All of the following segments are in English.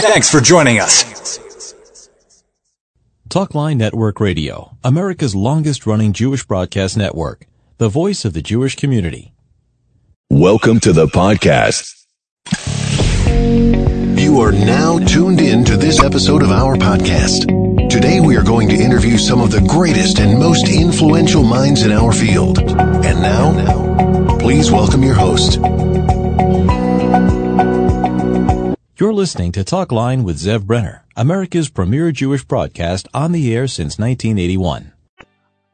Thanks for joining us. Talkline Network Radio, America's longest running Jewish broadcast network, the voice of the Jewish community. Welcome to the podcast. You are now tuned in to this episode of our podcast. Today we are going to interview some of the greatest and most influential minds in our field. And now, please welcome your host. You're listening to Talk Line with Zev Brenner, America's premier Jewish broadcast on the air since 1981.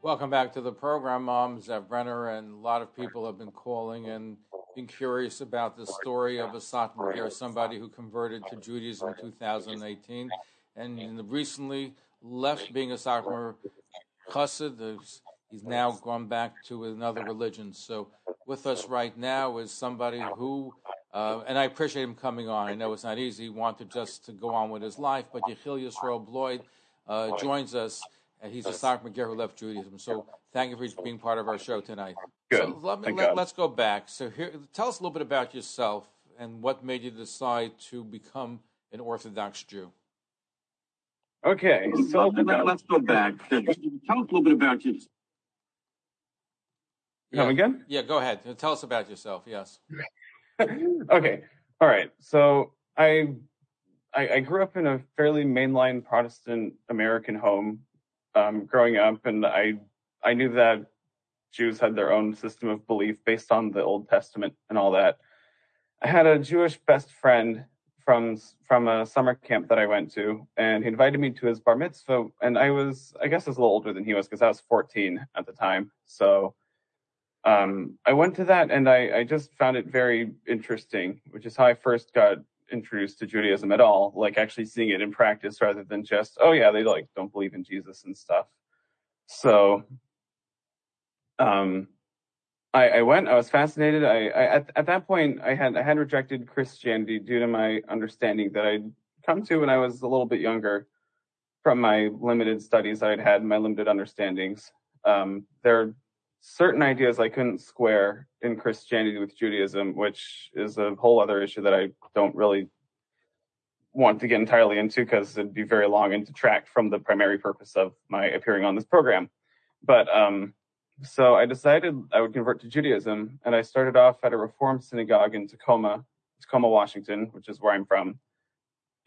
Welcome back to the program. I'm Zev Brenner, and a lot of people have been calling and been curious about the story of a Satmar somebody who converted to Judaism in 2018 and recently left being a Satmar Chassid. He's now gone back to another religion. So, with us right now is somebody who uh, and I appreciate him coming on. I know it's not easy. He wanted just to go on with his life, but Yechiel Yisrael Bloyd uh, joins us. And he's a Satmar Ger who left Judaism. So thank you for being part of our show tonight. Good. So let me, let, us go back. So here, tell us a little bit about yourself and what made you decide to become an Orthodox Jew. Okay, so let, us go back. Tell us a little bit about yourself. Yeah. Come again? Yeah, go ahead. Tell us about yourself. Yes. okay. All right. So I, I, I grew up in a fairly mainline Protestant American home um, growing up, and I I knew that Jews had their own system of belief based on the Old Testament and all that. I had a Jewish best friend from from a summer camp that I went to, and he invited me to his bar mitzvah. And I was, I guess, I was a little older than he was because I was 14 at the time. So um, I went to that and I, I just found it very interesting, which is how I first got introduced to Judaism at all, like actually seeing it in practice rather than just, oh yeah, they like don't believe in Jesus and stuff. So, um, I, I went, I was fascinated. I, I at, at that point, I had, I had rejected Christianity due to my understanding that I'd come to when I was a little bit younger from my limited studies I'd had, my limited understandings. Um, there certain ideas I couldn't square in Christianity with Judaism, which is a whole other issue that I don't really want to get entirely into because it'd be very long and detract from the primary purpose of my appearing on this program. But um, so I decided I would convert to Judaism, and I started off at a Reform synagogue in Tacoma, Tacoma, Washington, which is where I'm from.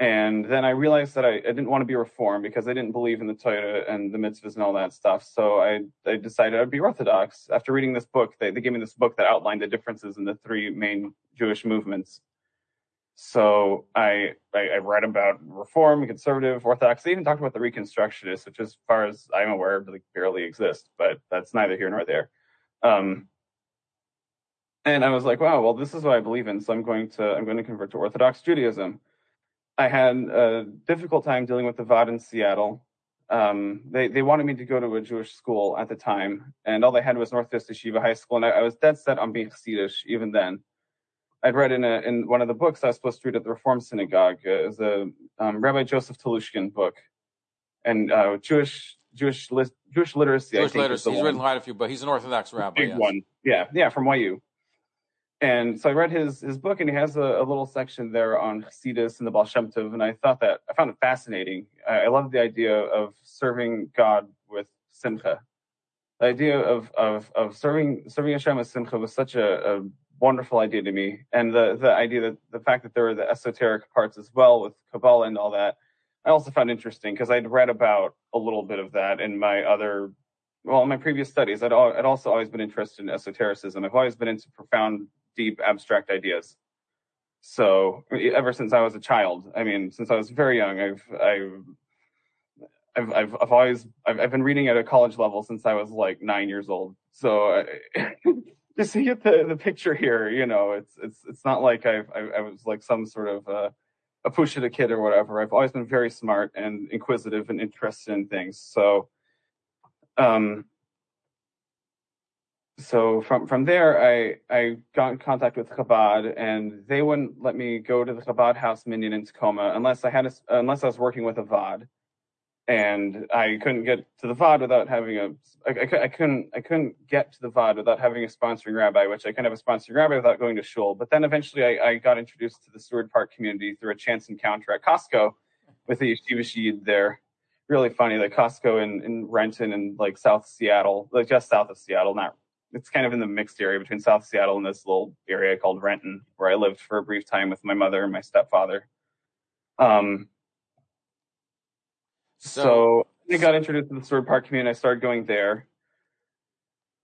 And then I realized that I, I, didn't want to be reformed because I didn't believe in the Torah and the mitzvahs and all that stuff. So I, I decided I'd be Orthodox. After reading this book, they, they gave me this book that outlined the differences in the three main Jewish movements. So I, I, I read about Reform, Conservative, Orthodox. They even talked about the Reconstructionists, which, as far as I'm aware, barely exist. But that's neither here nor there. Um, and I was like, wow, well, this is what I believe in. So I'm going to I'm going to convert to Orthodox Judaism. I had a difficult time dealing with the Vaad in Seattle. Um, they they wanted me to go to a Jewish school at the time, and all they had was Northwest Yeshiva High School, and I, I was dead set on being Chassidish even then. I'd read in a in one of the books I was supposed to read at the Reform Synagogue. Uh, it was a um, Rabbi Joseph Telushkin book, and uh, Jewish Jewish li- Jewish literacy. Jewish literacy. He's one. written quite a few, but he's an Orthodox rabbi. Big yes. one. Yeah, yeah, from YU. And so I read his his book, and he has a, a little section there on Hasidus and the Baal Shem Tov, and I thought that I found it fascinating. I, I love the idea of serving God with simcha. The idea of of of serving serving Hashem with simcha was such a, a wonderful idea to me, and the the idea that the fact that there were the esoteric parts as well with Kabbalah and all that, I also found interesting because I'd read about a little bit of that in my other well, in my previous studies, I'd, I'd, also always been interested in esotericism. I've always been into profound deep abstract ideas. So ever since I was a child, I mean, since I was very young, I've I've I've I've, always I've, I've, been reading at a college level since I was like nine years old. So just to get the the picture here, you know, it's it's it's not like I've I, I was like some sort of uh, a push at a kid or whatever. I've always been very smart and inquisitive and interested in things. So um so from from there, I I got in contact with Chabad, and they wouldn't let me go to the Chabad house minyan in Tacoma unless I had a, unless I was working with a Vaad. and I couldn't get to the Vaad without having a. I, I, I couldn't. I couldn't get to the Vaad without having a sponsoring rabbi, which I couldn't have a sponsoring rabbi without going to shul. But then eventually, I, I got introduced to the Seward Park community through a chance encounter at Costco with the yeshiva shid there. Really funny, like Costco in, in Renton and like South Seattle, like just south of Seattle. Not, it's kind of in the mixed area between South Seattle and this little area called Renton, where I lived for a brief time with my mother and my stepfather. Um, so, so I got introduced to the Seward Park community. I started going there,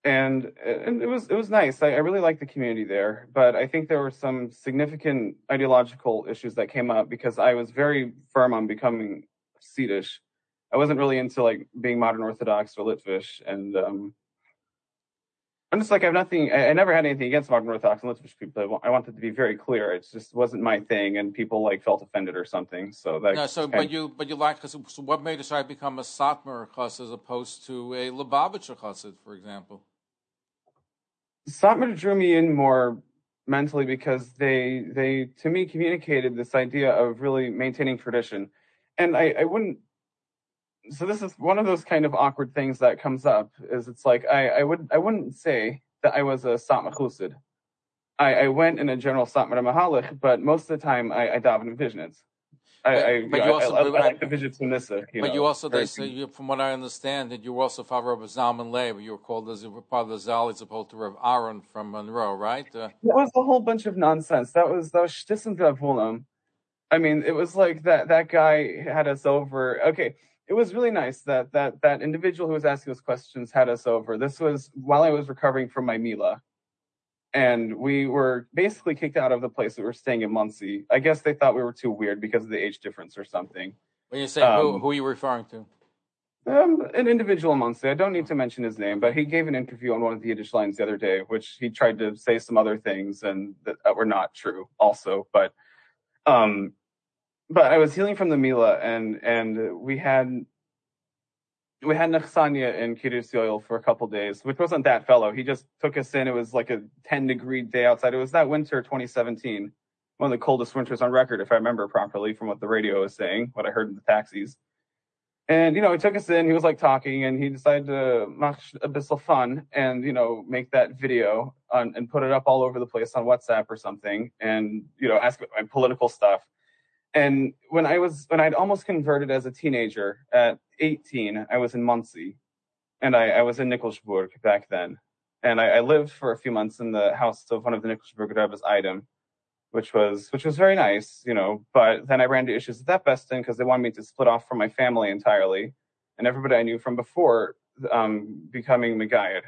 and and it was it was nice. I, I really liked the community there, but I think there were some significant ideological issues that came up because I was very firm on becoming Chassidish. I wasn't really into like being modern Orthodox or Litvish, and um, I'm just like I have nothing. I, I, never had anything against modern Orthodox and Litvish people. I wanted to be very clear. It just wasn't my thing, and people like felt offended or something. So that. No, so but you but you like so what made decide to become a Satmar chassid as opposed to a Lubavitcher chassid, for example? Satmar drew me in more mentally because they they to me communicated this idea of really maintaining tradition, and I, I wouldn't so this is one of those kind of awkward things that comes up is it's like I, I would I wouldn't say that I was a Satmar Chusid. I, I went in a general Satmar Mahalich, but most of the time I, I daven in Vizhnitz. I, but, I, but you also, I, I, I like the Vizhnitz You but know, you also, they say, you, from what I understand, that you were also father of Zalman Leib. You were called as a part of the Zal as opposed to Rav Aaron from Monroe, right? Uh, that was a whole bunch of nonsense. That was that was Shtissen I mean, it was like that that guy had us over. Okay, it was really nice that that that individual who was asking those questions had us over. This was while I was recovering from my Mila, and we were basically kicked out of the place that we were staying in Monsey. I guess they thought we were too weird because of the age difference or something. When you say um, who, who are you referring to? Um, an individual in Monsey. I don't need to mention his name, but he gave an interview on one of the Yiddish lines the other day, which he tried to say some other things and that, that were not true also. But um, but I was healing from the Mila, and and we had we had Nachsanya in Kiddush oil for a couple days, which wasn't that fellow. He just took us in. It was like a 10 degree day outside. It was that winter 2017, one of the coldest winters on record, if I remember properly from what the radio was saying, what I heard in the taxis. And, you know, he took us in, he was like talking, and he decided to make a bit of fun and, you know, make that video on, and put it up all over the place on WhatsApp or something and, you know, ask my political stuff. And when I was when I'd almost converted as a teenager at 18, I was in Monsey, and I, I was in Nikolsburg back then, and I, I, lived for a few months in the house of one of the Nikolsburg Rebbe's item, which was which was very nice, you know. But then I ran into issues at that Besdin because they wanted me to split off from my family entirely, and everybody I knew from before um, becoming Megayed.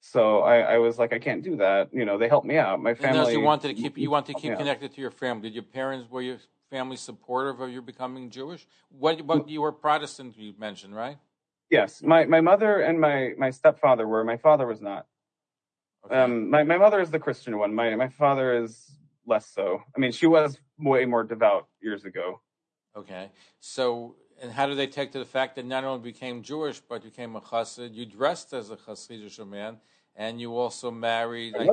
So I, I, was like, I can't do that. You know, they helped me out. My family. You wanted to keep you wanted to keep connected to your family. Did your parents were you family supportive of your becoming Jewish? What, what you were Protestant, you mentioned, right? Yes, my, my mother and my, my stepfather were. My father was not. Okay. Um, my, my mother is the Christian one. My my father is less so. I mean, she was way more devout years ago. Okay, so and how do they take to the fact that not only became Jewish but you became a chassid? You dressed as a Hasidic man, and you also married. I,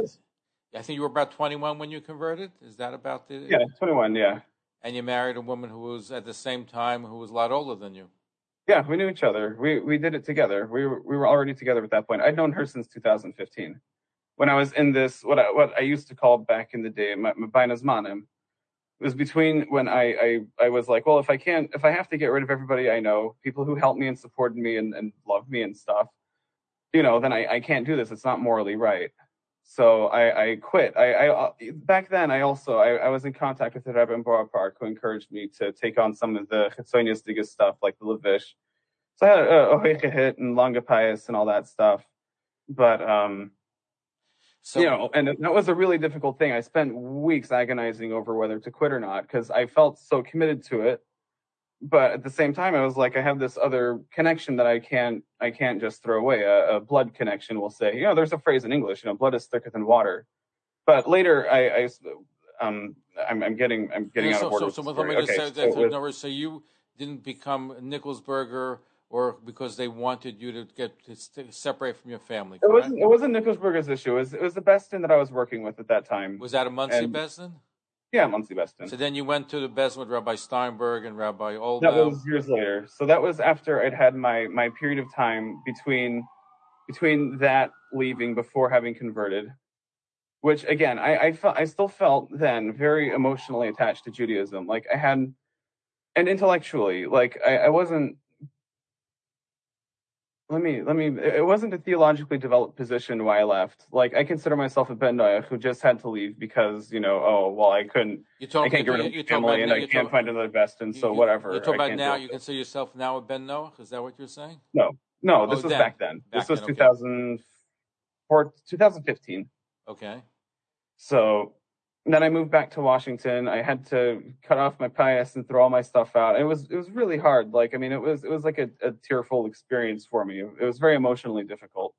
I, think you were about twenty one when you converted. Is that about the? Yeah, twenty one. Yeah and you married a woman who was at the same time who was a lot older than you. Yeah, we knew each other. We we did it together. We were we were already together at that point. I'd known her since 2015, when I was in this what I, what I used to call back in the day my manim. It was between when I, I I was like, well, if I can't, if I have to get rid of everybody I know, people who helped me and supported me and, and loved me and stuff, you know, then I, I can't do this. It's not morally right. So I, I quit. I, I, uh, back then I also I, I was in contact with the Rebbe in Borough Park who encouraged me to take on some of the Chitzonius Digas stuff like the Levish. So I had a, a hit and Longa Pius and all that stuff. But um so, you know, and that was a really difficult thing. I spent weeks agonizing over whether to quit or not because I felt so committed to it but at the same time, I was like, I have this other connection that I can't, I can't just throw away. A, a, blood connection we'll say, you know, there's a phrase in English, you know, blood is thicker than water. But later, I, I um, I'm, I'm, getting, I'm getting yeah, out so, of order. So, so let me just okay, say that, so, so you didn't become Nikolsburger or because they wanted you to get to separate from your family. Correct? It wasn't. It wasn't Nikolsburger's issue. It was, it was the Besdin that I was working with at that time. Was that a Monsey Besdin? Yeah, Monsey Besdin. So then you went to the Besdin with Rabbi Steinberg and Rabbi Oldbaum. That was years later. So that was after I'd had my my period of time between between that leaving before having converted, which again I I felt I still felt then very emotionally attached to Judaism. Like I had, and intellectually, like I, I wasn't let me let me it wasn't a theologically developed position why i left like i consider myself a ben Noach who just had to leave because you know oh well i couldn't You talk, i can't get rid of you, family and about, i can't find another best and so you- whatever You talk I about now. You consider yourself now a Ben Noach. Is that what you're saying? no no oh, this Oh, was then. back then Back this was then, okay. 2004 2015 Okay. so then i moved back to washington. I had to cut off my pious and throw all my stuff out. It was it was really hard. Like i mean it was it was like a, a tearful experience for me. It was very emotionally difficult.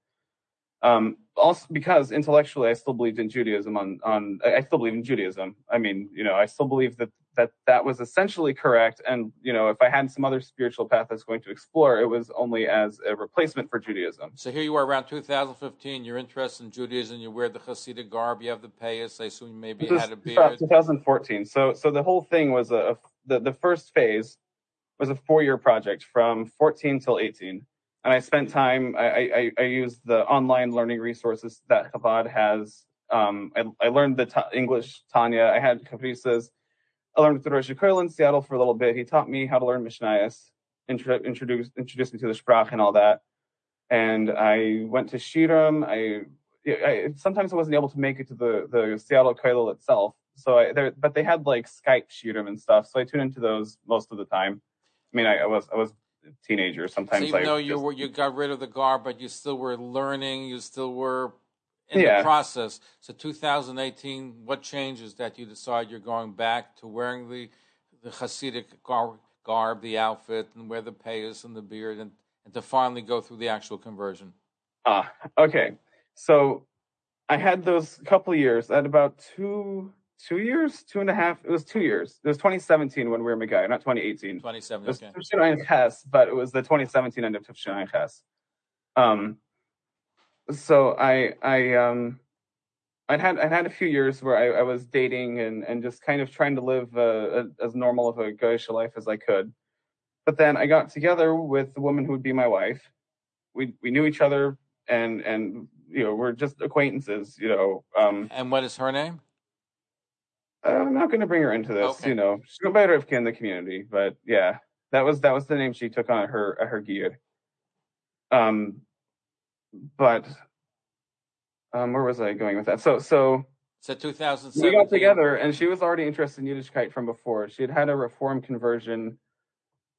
Um also because intellectually i still believed in judaism on on i I still believe in judaism. I mean you know i still believe that that that was essentially correct and you know if i had some other spiritual path i was going to explore it was only as a replacement for judaism So here you are around 2015. You're interested in Judaism. You wear the Hasidic garb. You have the payas. I assume you maybe This had a beard. 2014 so so the whole thing was a, a the, the first phase was a four year project from 14 till 18 and i spent time i i, I used the online learning resources that chabad has um i, I learned the ta- english tanya i had kaprisas i learned with Rosh Koil in seattle for a little bit he taught me how to learn mishnayos intro, introduced introduced me to the sprach and all that and i went to shiurim i I, sometimes I wasn't able to make it to the the Seattle Koilel itself. So I there, but they had like Skype Shiurim and stuff. So I tuned into those most of the time. I mean, I, I was I was a teenager. So Sometimes even I though you just- were you got rid of the garb, but you still were learning. You still were in Yeah. the process. So 2018, what changes that you decide you're going back to wearing the the Hasidic garb, garb the outfit, and wear the payas and the beard, and, and to finally go through the actual conversion? ah okay. So I had those couple years. Had about two two years, two and a half. It was two years. It was 2017 when we were Megai, not 2018. 2017. It was Okay. Ches, but it was the 2017 end of Tufshin Ayin Ches. Um, so I I um I'd had I'd had a few years where I, I was dating and and just kind of trying to live uh, a, as normal of a goyish life as I could. But then I got together with the woman who would be my wife. We we knew each other and and you know we're just acquaintances. You know, um, And what is her name? I'm not going to bring her into this. Okay. You know, she's by Rivka in the community, but yeah, that was that was the name she took on her her gear. Um, but um, where was I going with that? So so So 2017. we got together, and she was already interested in Yiddishkeit from before. She had had a reform conversion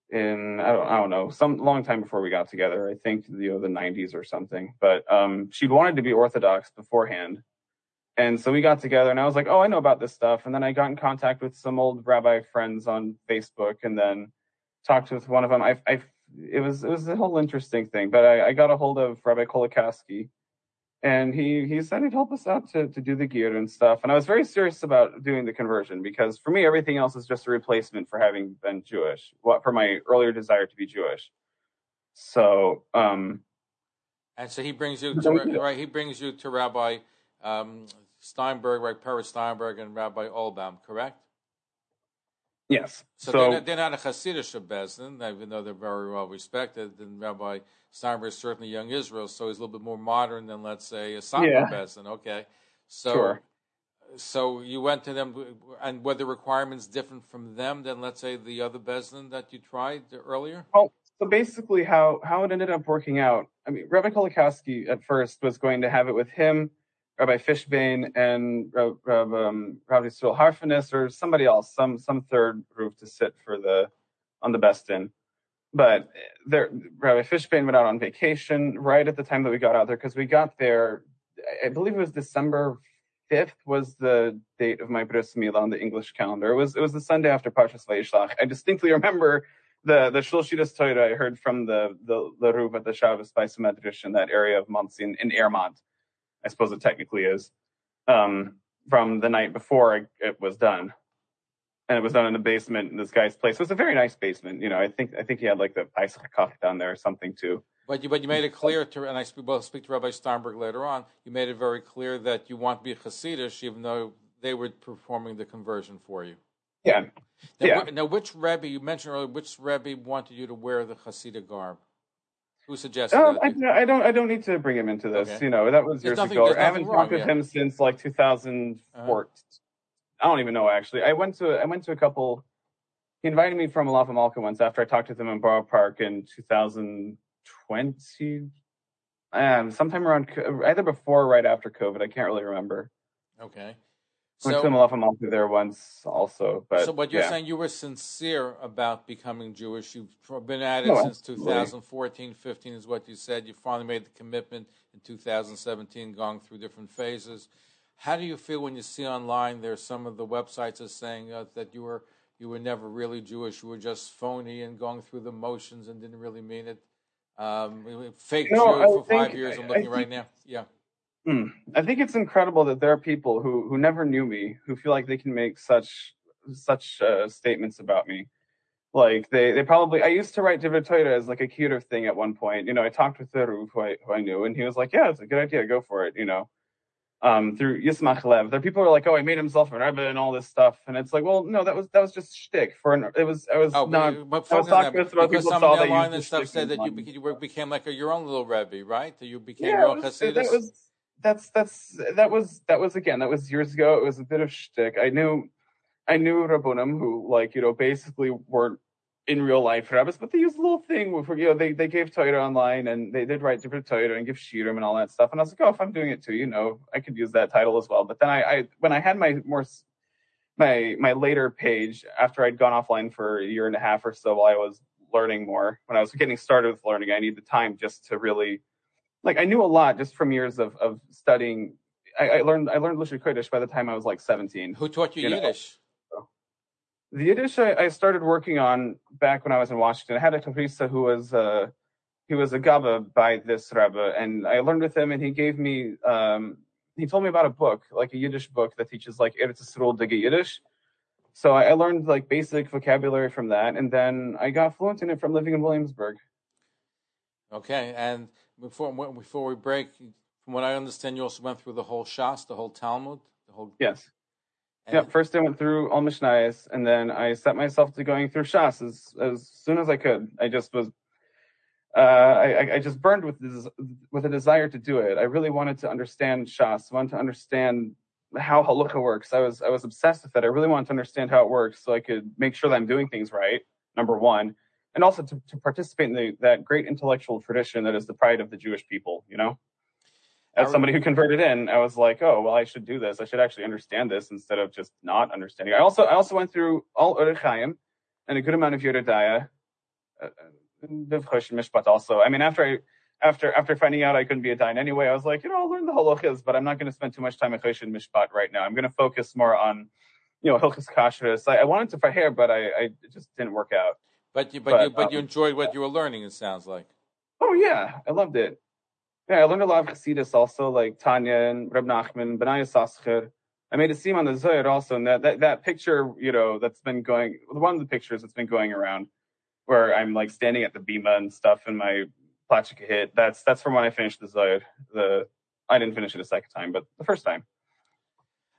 in I don't I don't know some long time before we got together. I think you know the 90s or something. But um, she'd wanted to be Orthodox beforehand, and so we got together, and I was like, oh, I know about this stuff. And then I got in contact with some old rabbi friends on Facebook, and then talked with one of them. I, I it was it was a whole interesting thing. But I, I got a hold of Rabbi Kolakowski, and he he said he'd help us out to to do the gear and stuff. And I was very serious about doing the conversion because for me everything else is just a replacement for having been Jewish. What for my earlier desire to be Jewish. So um And so he brings you to right. He brings you to Rabbi um, Steinberg, right? Peretz Steinberg and Rabbi Olbaum, correct? Yes. So, So, they're, not, they're not a Hasidic Bezdin, even though they're very well respected. And Rabbi Steinberg is certainly young Israel, so he's a little bit more modern than, let's say, a Satmar Yeah. Bezdin. Okay, so Sure. so you went to them, and were the requirements different from them than, let's say, the other Bezdin that you tried earlier? Oh, so basically how how it ended up working out. I mean Rabbi Kolakowski at first was going to have it with him, Rabbi Fishbane and Rab, Rab, um, Rabbi Yisrael Harfinis or somebody else, some some third group to sit for the on the best in. But there, Rabbi Fishbane went out on vacation right at the time that we got out there because we got there. I- believe it was December fifth was the date of my bris milah on the English calendar. It was it was the Sunday after Parshas Vayishlach. I distinctly remember the the Shulshidas Torah I heard from the the the Ruv at the Shabbos by Medrash in that area of Monsey in, in Airmont. I suppose it technically is um, from the night before it, was done, and it was done in the basement in this guy's place. It was a very nice basement. You know, I think I think he had like the Paisach down there or something too. But you, but you made it clear to, and I speak, will speak to Rabbi Steinberg later on. You made it very clear that you want to be Hasidish, even though they were performing the conversion for you. Yeah. Now, Yeah. wh- now, which Rebbe you mentioned earlier? Which Rebbe wanted you to wear the Hasidic garb? Who suggested that? I, I don't. I don't need to bring him into this. Okay. You know, that was There's years nothing- ago. I haven't wrong, talked with yeah. Uh-huh. him since like 2004. I don't even know actually. I went to I went to a couple. He invited me from Alafa Malka once after I talked to him in Borough Park in 2020. Um, sometime around either before or right after COVID. I can't really remember. okay. So, to Malafa Malka there once also, but so what you're yeah. saying, you were sincere about becoming Jewish. You've been at it No, since absolutely. 2014, 15 is what you said. You finally made the commitment in 2017, going through different phases. How do you feel when you see online there's some of the websites are saying uh, that you were you were never really Jewish, you were just phony and going through the motions and didn't really mean it? Um, fake You know, Jew I for five years. I'm I looking right think- now. Yeah. Hmm. I think it's incredible that there are people who who never knew me who feel like they can make such such uh, statements about me. Like they they probably I used to write Toyota as like a cuter thing at one point. You know, I talked with Theru, who I who I knew, and he was like, "Yeah, it's a good idea. Go for it." You know, um, through Yismach Lev. There are people who are like, "Oh, he made himself a rebbe and all this stuff," and it's like, well, no, that was that was just shtick for an. It was I was Oh, not. but, but I was talking that, with about people some saw of that the line and stuff said that you, in be- you became like a, your own little Rebbe, right? That you became yeah, your own Hasidus. That's that's that was that was again that was years ago. It was a bit of shtick. I knew I knew Rabbunim who like you know basically weren't in real life rabbis, but they used a little thing where you know they they gave Torah online and they did write different Torah and give shirim and all that stuff. And I was like, oh, if I'm doing it too, you know, I could use that title as well. But then I, I when I had my more my my later page after I'd gone offline for a year and a half or so while I was learning more. When I was getting started with learning, I needed the time just to really like I knew a lot just from years of of studying. I, I learned I learned Lishon Kodesh by the time I was like 17. Who taught you, you know, Yiddish? The Yiddish I, I started working on back when I was in Washington. I had a Tafrisa who was uh he was a Gaba by this Rebbe, and I learned with him, and he gave me um he told me about a book, like a Yiddish book that teaches like Eretz Yisrael Digi Yiddish. So I, I learned like basic vocabulary from that, and then I got fluent in it from living in Williamsburg. Okay, and before before we break, from what I understand, you also went through the whole Shas, the whole Talmud, the whole. Yes. and- Yeah, first I went through all Mishnayos, and then I set myself to going through Shas as as soon as I could. I just was, uh, I I- just burned with this with a desire to do it. I really wanted to understand Shas, wanted to understand how Halacha works. I was I was obsessed with it. I really wanted to understand how it works, so I could make sure that I'm doing things right. Number one, and also to, to participate in the, that great intellectual tradition that is the pride of the Jewish people. You know as somebody who converted in, I was like, oh, well, I should do this. I should actually understand this instead of just not understanding. I also, I also went through all Orach Chaim and a good amount of Yoreh De'ah, uh, Mishpat also. I mean, after I, after, after finding out I couldn't be a Dayan anyway, I was like, you know, I'll learn the halachas, but I'm not going to spend too much time at Choshen Mishpat right now. I'm going to focus more on, you know, Hilchas Kashrus. I, I wanted to Fahir, but I, I just didn't work out. But you, but, But, you, but you um, enjoyed what you were learning. It sounds like. Oh yeah, I loved it. Yeah, I learned a lot of Chassidus also, like Tanya and Reb Nachman, Bnei Yissaschar. I made a siyum on the Zohar also, and that, that that picture, you know, that's been going one of the pictures that's been going around, where I'm like standing at the bima and stuff, and my plachika hit. That's that's from when I finished the Zohar. The I didn't finish it a second time, but the first time.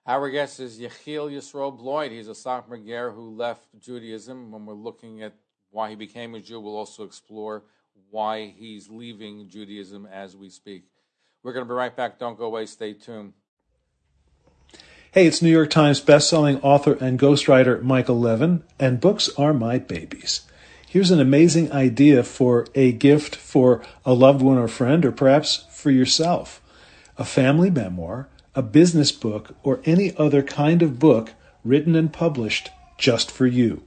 Our guest is Yechiel Yisroel Bloyd. He's a Satmar Ger who left Judaism. When we're looking at why he became a Jew, we'll also explore why he's leaving Judaism as we speak. We're going to be right back. Don't go away. Stay tuned. Hey, it's New York Times bestselling author and ghostwriter Michael Levin, and books are my babies. Here's an amazing idea for a gift for a loved one or friend, or perhaps for yourself a family memoir, a business book, or any other kind of book written and published just for you.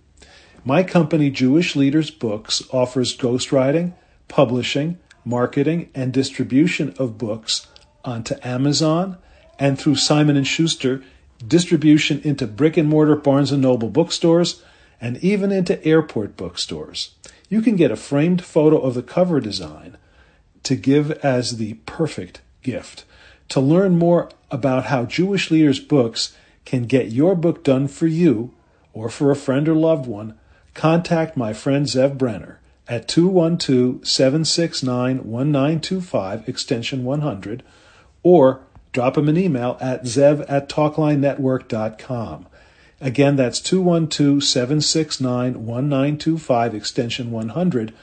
My company, Jewish Leaders Books, offers ghostwriting, publishing, marketing, and distribution of books onto Amazon and through Simon & Schuster, distribution into brick and mortar Barnes & Noble bookstores and even into airport bookstores. You can get a framed photo of the cover design to give as the perfect gift. To learn more about how Jewish Leaders Books can get your book done for you or for a friend or loved one, contact my friend Zev Brenner at 212 769 1925, extension 100, or drop him an email at zev at talklinenetwork.com. Again, that's 212 769 1925, extension 100,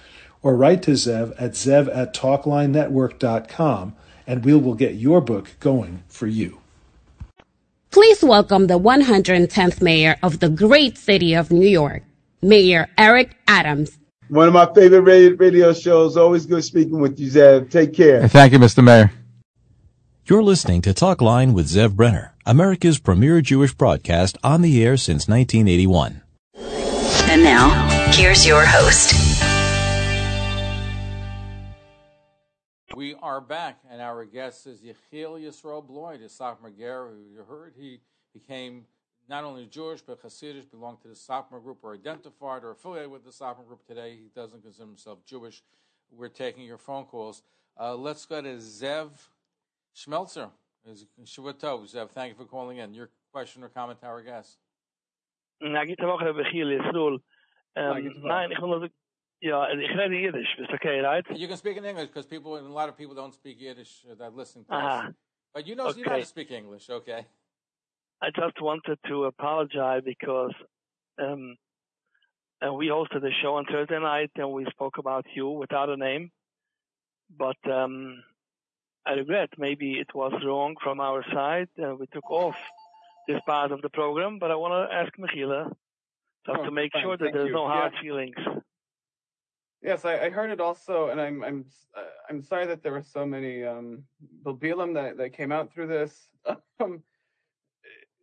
or write to Zev at zev at talklinenetwork.com, and we will get your book going for you. Please welcome the 110th mayor of the great city of New York, Mayor Eric Adams. One of my favorite radio shows. Always good speaking with you, Zev. Take care. Thank you, Mr. Mayor. You're listening to Talk Line with Zev Brenner, America's premier Jewish broadcast on the air since 1981. And now, here's your host. We are back, and our guest is Yechiel Yisrael Bloyd, a Satmar Ger, who you heard he became not only Jewish but Hasidic, belonged to the Satmar group, or identified or affiliated with the Satmar group today. He doesn't consider himself Jewish. We're taking your phone calls. Uh, let's go to Zev Schmelzer. Shavua Zev. Thank you for calling in. Your question or comment to our guest. Na, git Woche Yechiel Yisrael. Nein, ich will yeah, ich rede Yiddish. Is okay, right? You can speak in English because people, a lot of people don't speak Yiddish uh, that listen to uh-huh. us. But you know, okay. you know how to speak English, okay? I just wanted to apologize because um, and we hosted a show on Thursday night and we spoke about you without a name. But um, I regret maybe it was wrong from our side. Uh, we took off this part of the program, but I want to ask Mechila just oh, to make fine. sure that Thank there's you. no hard Yeah. feelings. Yes, I, I heard it also, and I'm I'm uh, I'm sorry that there were so many um Bilbilim that, that came out through this.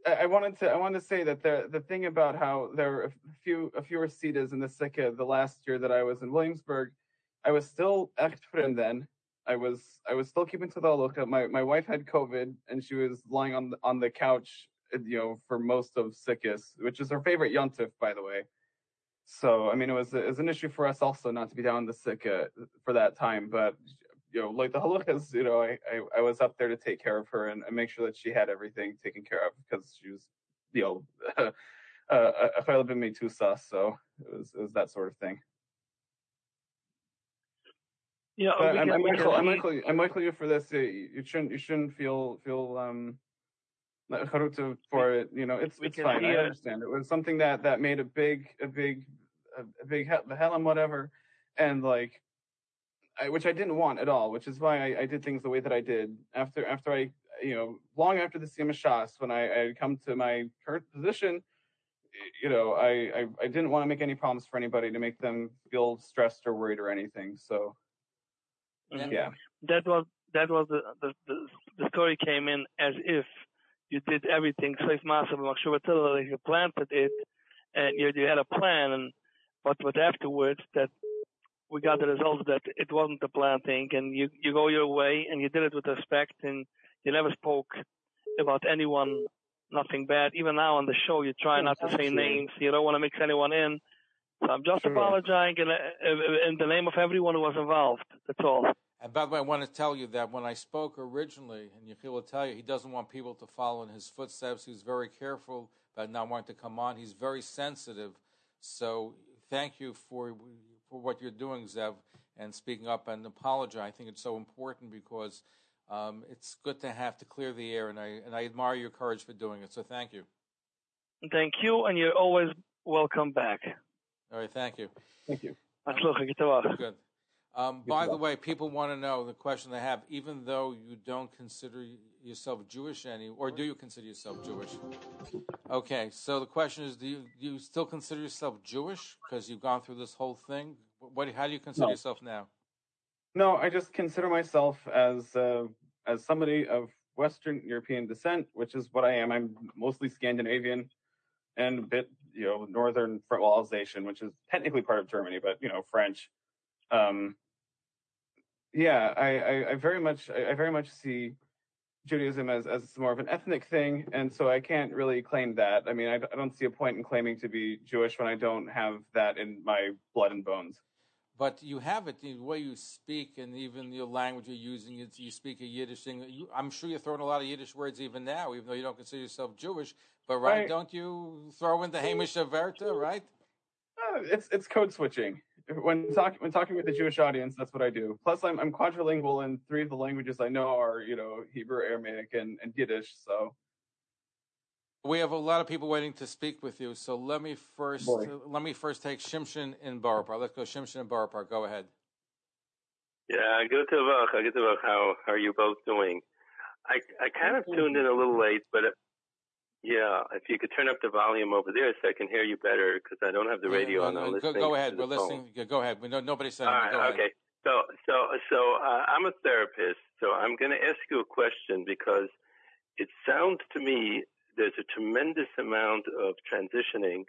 I, wanted to I wanted to say that the the thing about how there were a few a fewer seats in the Sikha the last year that I was in Williamsburg, I was still Echtfrin then. I was I was still keeping to the halacha. My my wife had COVID and she was lying on the, on the couch, uh, you know, for most of Sikkis, which is her favorite yontif, by the way. So I mean, it was it was an issue for us also not to be down the Sikha for that time, but you know, like the halachas, you know, I, I, I was up there to take care of her and, and make sure that she had everything taken care of because she was, you know, uh, a chayla b'mei tusa, so it was it was that sort of thing. Yeah, But we I'm, I'm mochel. I'm mochel. I'm mochel you for this. You, you shouldn't. You shouldn't feel feel um like charuta for it. You know, it's it's fine. I understand. It was something that that made a big a big a, big he- the hell whatever, and like, I, which I didn't want at all. Which is why I, I did things the way that I did after after I you know long after the Siyama Shas when I I had come to my current position. You know, I, I I didn't want to make any problems for anybody to make them feel stressed or worried or anything. So yeah. that was that was the, the the the story came in as if you did everything safe massive like you planted it and you you had a plan and but but afterwards that we got the results that it wasn't the planting and you you go your way and you did it with respect and you never spoke about anyone nothing bad even now on the show you try not to say names you don't want to mix anyone in so I'm just Sure. apologizing in, uh, in the name of everyone who was involved that's all And by the way, I want to tell you that when I spoke originally, and Yechiel will tell you, he doesn't want people to follow in his footsteps. He's very careful about not wanting to come on. He's very sensitive. So thank you for for what you're doing, Zev, and speaking up and apologize. I think it's so important because um, it's good to have to clear the air, and I and I admire your courage for doing it. So thank you. Thank you, and you're always welcome back. All right, thank you. Thank you. Matzlucha, get. Good. Um, by the way, people want to know the question they have. Even though you don't consider yourself Jewish any, or do you consider yourself Jewish? Okay, so the question is: Do you do you still consider yourself Jewish because you've gone through this whole thing? What? How do you consider No. yourself now? No, I just consider myself as uh, as somebody of Western European descent, which is what I am. I'm mostly Scandinavian and a bit, you know, Northern well, Alsatian, which is technically part of Germany, but you know, French. Um, yeah, I, I, I very much I, I very much see Judaism as, as more of an ethnic thing, and so I can't really claim that. I mean, I, I don't see a point in claiming to be Jewish when I don't have that in my blood and bones. But you have it the way you speak, and even your language you're using. You speak a Yiddish thing. You, I'm sure you're throwing a lot of Yiddish words even now, even though you don't consider yourself Jewish. But right, Right. don't you throw in the Hamish Averta, right? Uh, it's it's code switching. When talking when talking with the Jewish audience, that's what I do. Plus, I'm I'm quadrilingual and three of the languages I know are you know Hebrew, Aramaic, and, and Yiddish. So we have a lot of people waiting to speak with you. So let me first Boy. let me first take Shimshon in Borough Park. Let's go Shimshon in Borough Park. Go ahead. Yeah, good to work. Good to work. How how are you both doing? I I kind of tuned in a little late, but uh, yeah, if you could turn up the volume over there so I can hear you better because I don't have the radio Yeah, on. I'm go, listening. go ahead. We're listening. Yeah, Go ahead. Know nobody's saying. All right, Go ahead. okay. So, so, so, uh, I'm a therapist, so I'm going to ask you a question because it sounds to me there's a tremendous amount of transitioning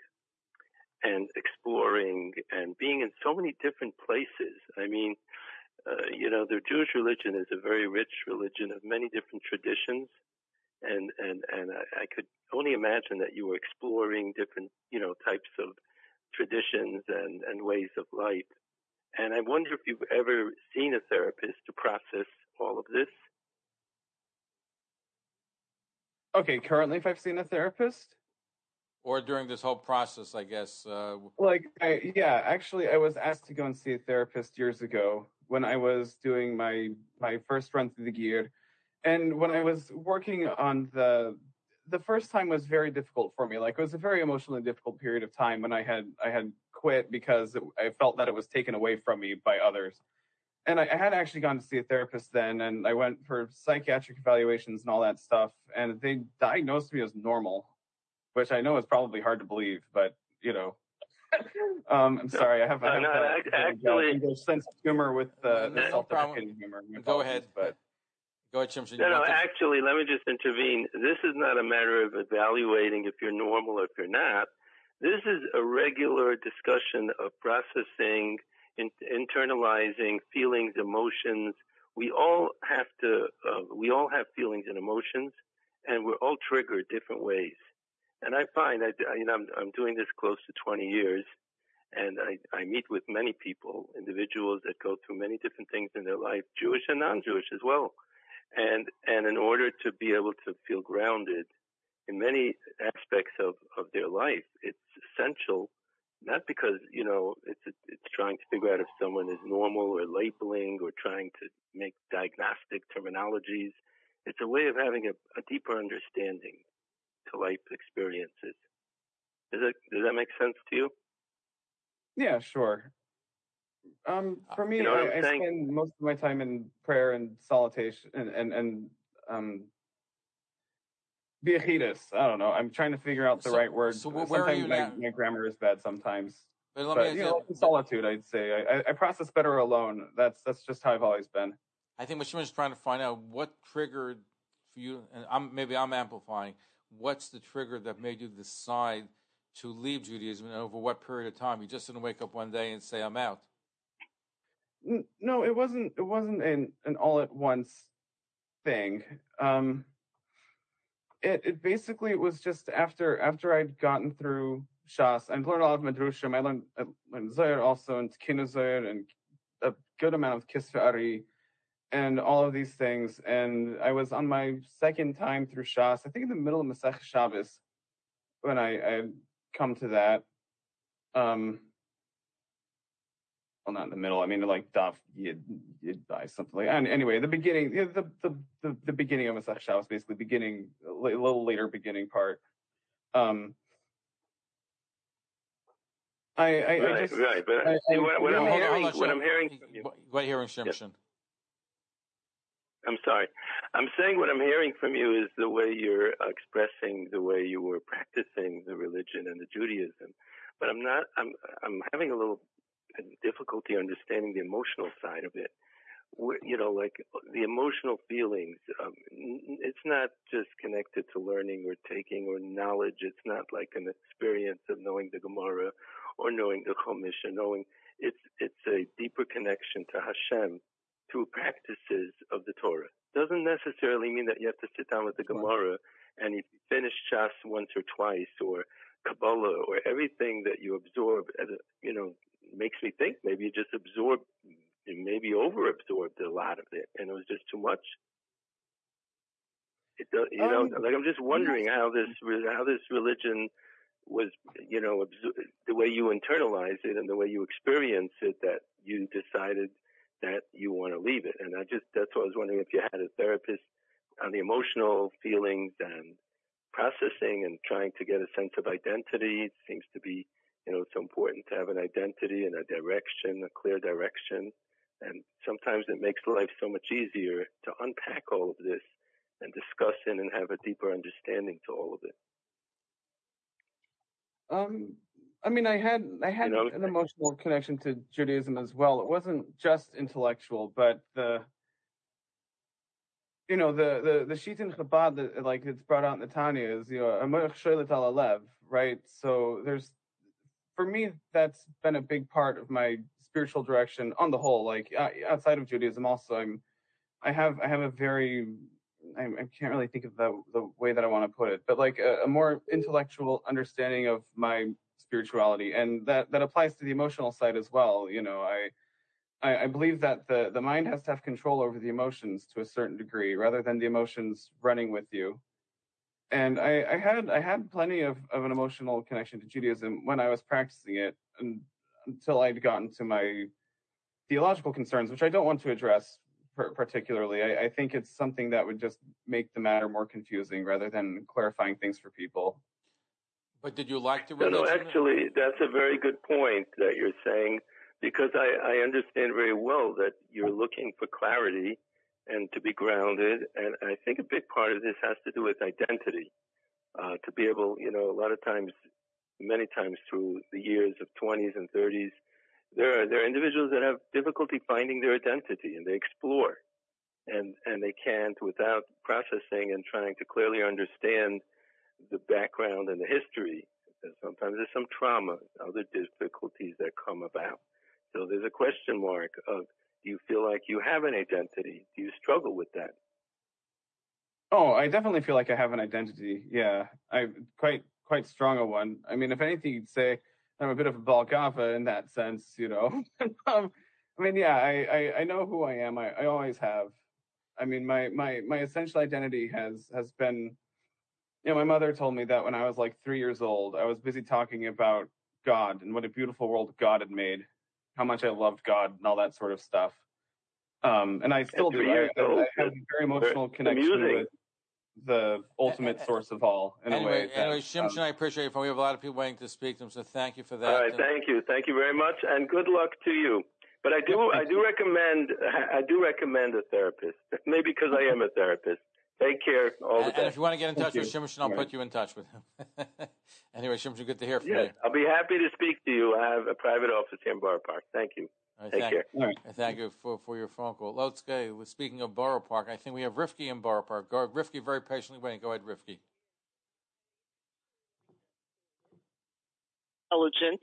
and exploring and being in so many different places. I mean, uh, you know, the Jewish religion is a very rich religion of many different traditions. And, and, and I, I could only imagine that you were exploring different, you know, types of traditions and, and ways of life. And I wonder if you've ever seen a therapist to process all of this. okay, currently, if I've seen a therapist, Or during this whole process, I guess. Uh, like I, yeah, actually, I was asked to go and see a therapist years ago when I was doing my my first run through the gear, and when I was working on the the first time was very difficult for me. Like it was a very emotionally difficult period of time when I had I had quit because it, I felt that it was taken away from me by others. And I, I had actually gone to see a therapist then, and I went for psychiatric evaluations and all that stuff, and they diagnosed me as normal, which I know is probably hard to believe, but you know. um, I'm sorry, I have, I have No, no, that, uh, actually- English sense of humor with uh, the No self-deprecating humor. Go ahead. But Go ahead. No, no, actually, let me just intervene. This is not a matter of evaluating if you're normal or if you're not. This is a regular discussion of processing, in, internalizing feelings, emotions. We all have to, uh, we all have feelings and emotions, and we're all triggered different ways. And I find, I, I, you know, I'm, I'm doing this close to 20 years, and I, I meet with many people, individuals that go through many different things in their life, Jewish and non-Jewish as well. And, and in order to be able to feel grounded in many aspects of, of their life, it's essential, not because, you know, it's, it's trying to figure out if someone is normal or labeling or trying to make diagnostic terminologies. It's a way of having a, a deeper understanding to life experiences. Does that, does that make sense to you? yeah, sure. Um, for me, You know I, I spend most of my time in prayer and solitation and and, and um. Biachidus. I don't know. I'm trying to figure out the So- right word. so wh- where are sometimes you my, now? my grammar is bad sometimes. But let but me you know, in solitude, I'd say I, I, process better alone. That's that's just how I've always been. I think what Shimon's trying to find out what triggered for you, and I'm, maybe I'm amplifying. What's the trigger that made you decide to leave Judaism, and over what period of time? You just didn't wake up one day and say, "I'm out." No, it wasn't. It wasn't an an all at once thing. Um, it it basically was just after after I'd gotten through Shas. I learned a lot of Medrushim. I learned I learned Zohar also and Zohar and a good amount of Kisve Ari and all of these things. And I was on my second time through Shas. I think in the middle of Masech Shabbos when I I come to that. Um, well, not in the middle. I mean, like Daf Yid Yid by something like. And anyway, the beginning, yeah, the the the, the beginning of Masech Shabbos, basically beginning a little later beginning part. Um, I I, I Right, just right. But I- see, I- what, what yeah, I'm hold on, hearing, hold on, what Shimon. I'm hearing from you. Go ahead, hearing Shimshon. I'm sorry. I'm saying what I'm hearing from you is the way you're expressing the way you were practicing the religion and the Judaism. But I'm not, I'm, I'm having a little difficulty understanding the emotional side of it. You know, like the emotional feelings. Um, it's not just connected to learning or taking or knowledge. It's not like an experience of knowing the Gemara or knowing the Chumash or knowing. It's it's a deeper connection to Hashem through practices of the Torah. Doesn't necessarily mean that you have to sit down with the Gemara and if you finish Shas once or twice or Kabbalah or everything that you absorb as a, you know, makes me think maybe you just absorbed, maybe over absorbed a lot of it and it was just too much. It does, you know, Um, like I'm just wondering how this, how this religion was, you know, the way you internalize it and the way you experience it that you decided that you want to leave it. And I just, that's what I was wondering if you had a therapist on the emotional feelings and processing and trying to get a sense of identity. It seems to be, you know, it's important to have an identity and a direction, a clear direction. And sometimes it makes life so much easier to unpack all of this and discuss it and have a deeper understanding to all of it. Um, I mean, I had I had you know, an emotional connection to Judaism as well. It wasn't just intellectual, but the you know the the the shit in Chabad that like it's brought out in the Tanya is you know right? So there's for me that's been a big part of my spiritual direction on the whole. Like uh, outside of Judaism, also I'm I have I have a very I, I can't really think of the the way that I want to put it, but like a, a more intellectual understanding of my spirituality, and that that applies to the emotional side as well. You know, I. I, I believe that the, the mind has to have control over the emotions to a certain degree, rather than the emotions running with you. And I, I had I had plenty of, of an emotional connection to Judaism when I was practicing it, and until I'd gotten to my theological concerns, which I don't want to address particularly. I, I, think it's something that would just make the matter more confusing rather than clarifying things for people. But did you like the religion? No, no, actually, that's a very good point that you're saying because I, I understand very well that you're looking for clarity and to be grounded. And I think a big part of this has to do with identity. Uh, to be able, you know, a lot of times, many times through the years of 20s and 30s, there are there are individuals that have difficulty finding their identity and they explore and and they can't without processing and trying to clearly understand the background and the history. sometimes there's some trauma, other difficulties that come about. So there's a question mark of do you feel like you have an identity? Do you struggle with that? Oh, I definitely feel like I have an identity. Yeah, I quite quite strong a one. I mean, if anything, you'd say I'm a bit of a Balgava in that sense, you know. um, I mean, yeah, I, I, I, know who I am. I, I always have. I mean, my, my, my essential identity has, has been, you know, my mother told me that when I was like three years old, I was busy talking about God and what a beautiful world God had made, how much I loved God and all that sort of stuff. Um, and I still do. I, I, I, have a very emotional connection with the ultimate source of all. In anyway, a way that, anyway, Shimshon, um, I appreciate it. We have a lot of people waiting to speak to him, so thank you for that. All right, thank you, thank you very much, and good luck to you. But I do, I do recommend, I do recommend a therapist. Maybe because I am a therapist. Take care all the and, and if you want to get in touch with Shimshon, I'll right. put you in touch with him. anyway, Shimshon, good to hear from yes, you. I'll be happy to speak to you. I have a private office here in Borough Park. Thank you. Right, Take thank, care. Right. Thank you for, for your phone call. Let's go. Speaking of Borough Park, I think we have Rifki in Borough Park. Go, Rifki, very patiently waiting. Go ahead, Rifki. Intelligent,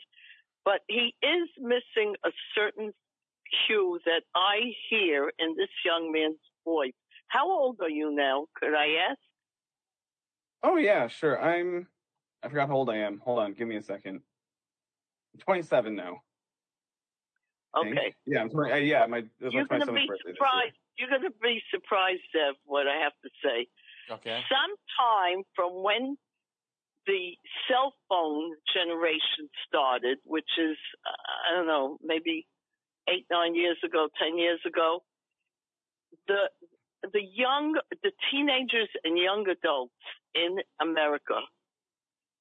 but he is missing a certain cue that I hear in this young man's voice. How old are you now? Could I ask? Oh yeah, sure. I'm. I forgot how old I am. Hold on, give me a second. I'm 27 now. Okay. Yeah, I'm sorry. Uh, yeah, my you're going to be surprised. You're going to be surprised, Zev, what I have to say. Okay. Sometime from when the cell phone generation started, which is uh, I don't know, maybe eight, nine years ago, ten years ago, the the young, the teenagers and young adults in America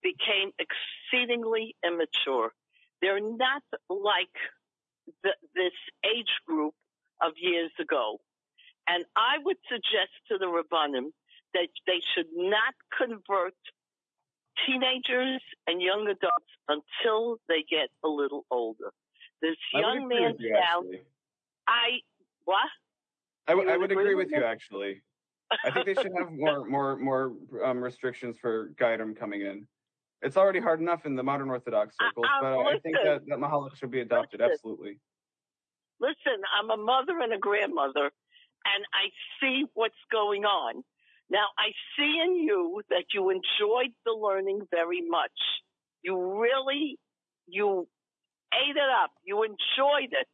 became exceedingly immature. They're not like the, this age group of years ago. And I would suggest to the Rabbanim that they should not convert teenagers and young adults until they get a little older. This young man now, I what? I, w- I would agree, with, with you actually. I think they should have more more more um, restrictions for Gaidim coming in. It's already hard enough in the modern Orthodox circles, uh, but listen, I think that, that should be adopted. Listen, absolutely. Listen, I'm a mother and a grandmother, and I see what's going on. Now, I see in you that you enjoyed the learning very much. You really, you ate it up. You enjoyed it.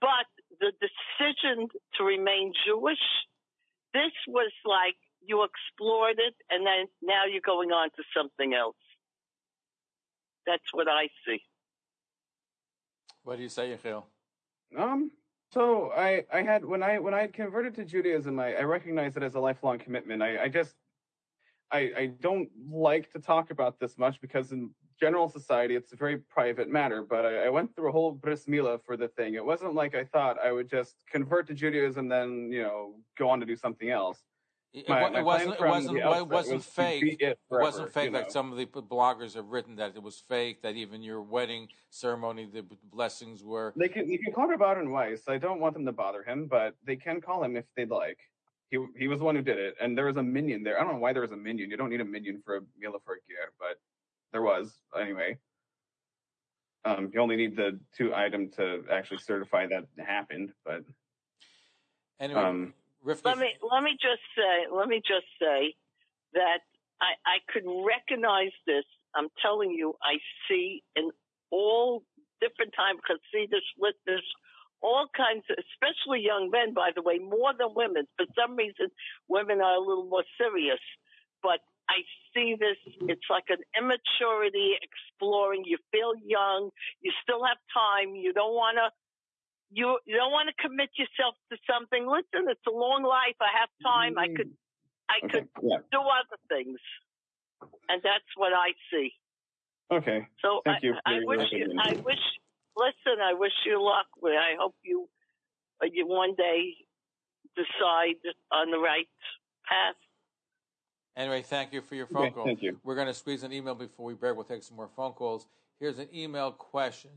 But the decision to remain Jewish, this was like you explored it and then now you're going on to something else. That's what I see. What do you say, Yechiel? Um, so I, I had when I when I converted to Judaism, I, I recognized it as a lifelong commitment. I, I just I, I don't like to talk about this much because in general society it's a very private matter. But I, I went through a whole bris milah for the thing. It wasn't like I thought I would just convert to Judaism, then you know go on to do something else. It, My- it wasn't. It wasn't. It wasn't was fake. it It wasn't fake you like know. some of the bloggers have written that it was fake. That even your wedding ceremony, the blessings were. They can you can call her Bowden Weiss. I don't want them to bother him, but they can call him if they'd like. He he was the one who did it, and there was a minion there. I don't know why there was a minion. You don't need a minion for a Mila for a Ger, but there was anyway. Um, you only need the two item to actually certify that happened, but Anyway, um, Rivka, Let me let me just say let me just say that I I could recognize this. I'm telling you, I see in all different time Hasidic listeners, all kinds, of, especially young men, by the way, more than women. For some reason, women are a little more serious, but I see this. It's like an immaturity, exploring. You feel young. You still have time. You don't want to. You, you don't want to commit yourself to something. Listen, it's a long life. I have time. I could, I mm-hmm. could yeah. do other things, and that's what I see. okay. So Thank I, you I wish you. I wish, listen, I wish you luck. I hope you, uh, you one day decide on the right path. Anyway, thank you for your phone Okay, call. thank you. We're going to squeeze an email before we break. We'll take some more phone calls. Here's an email question.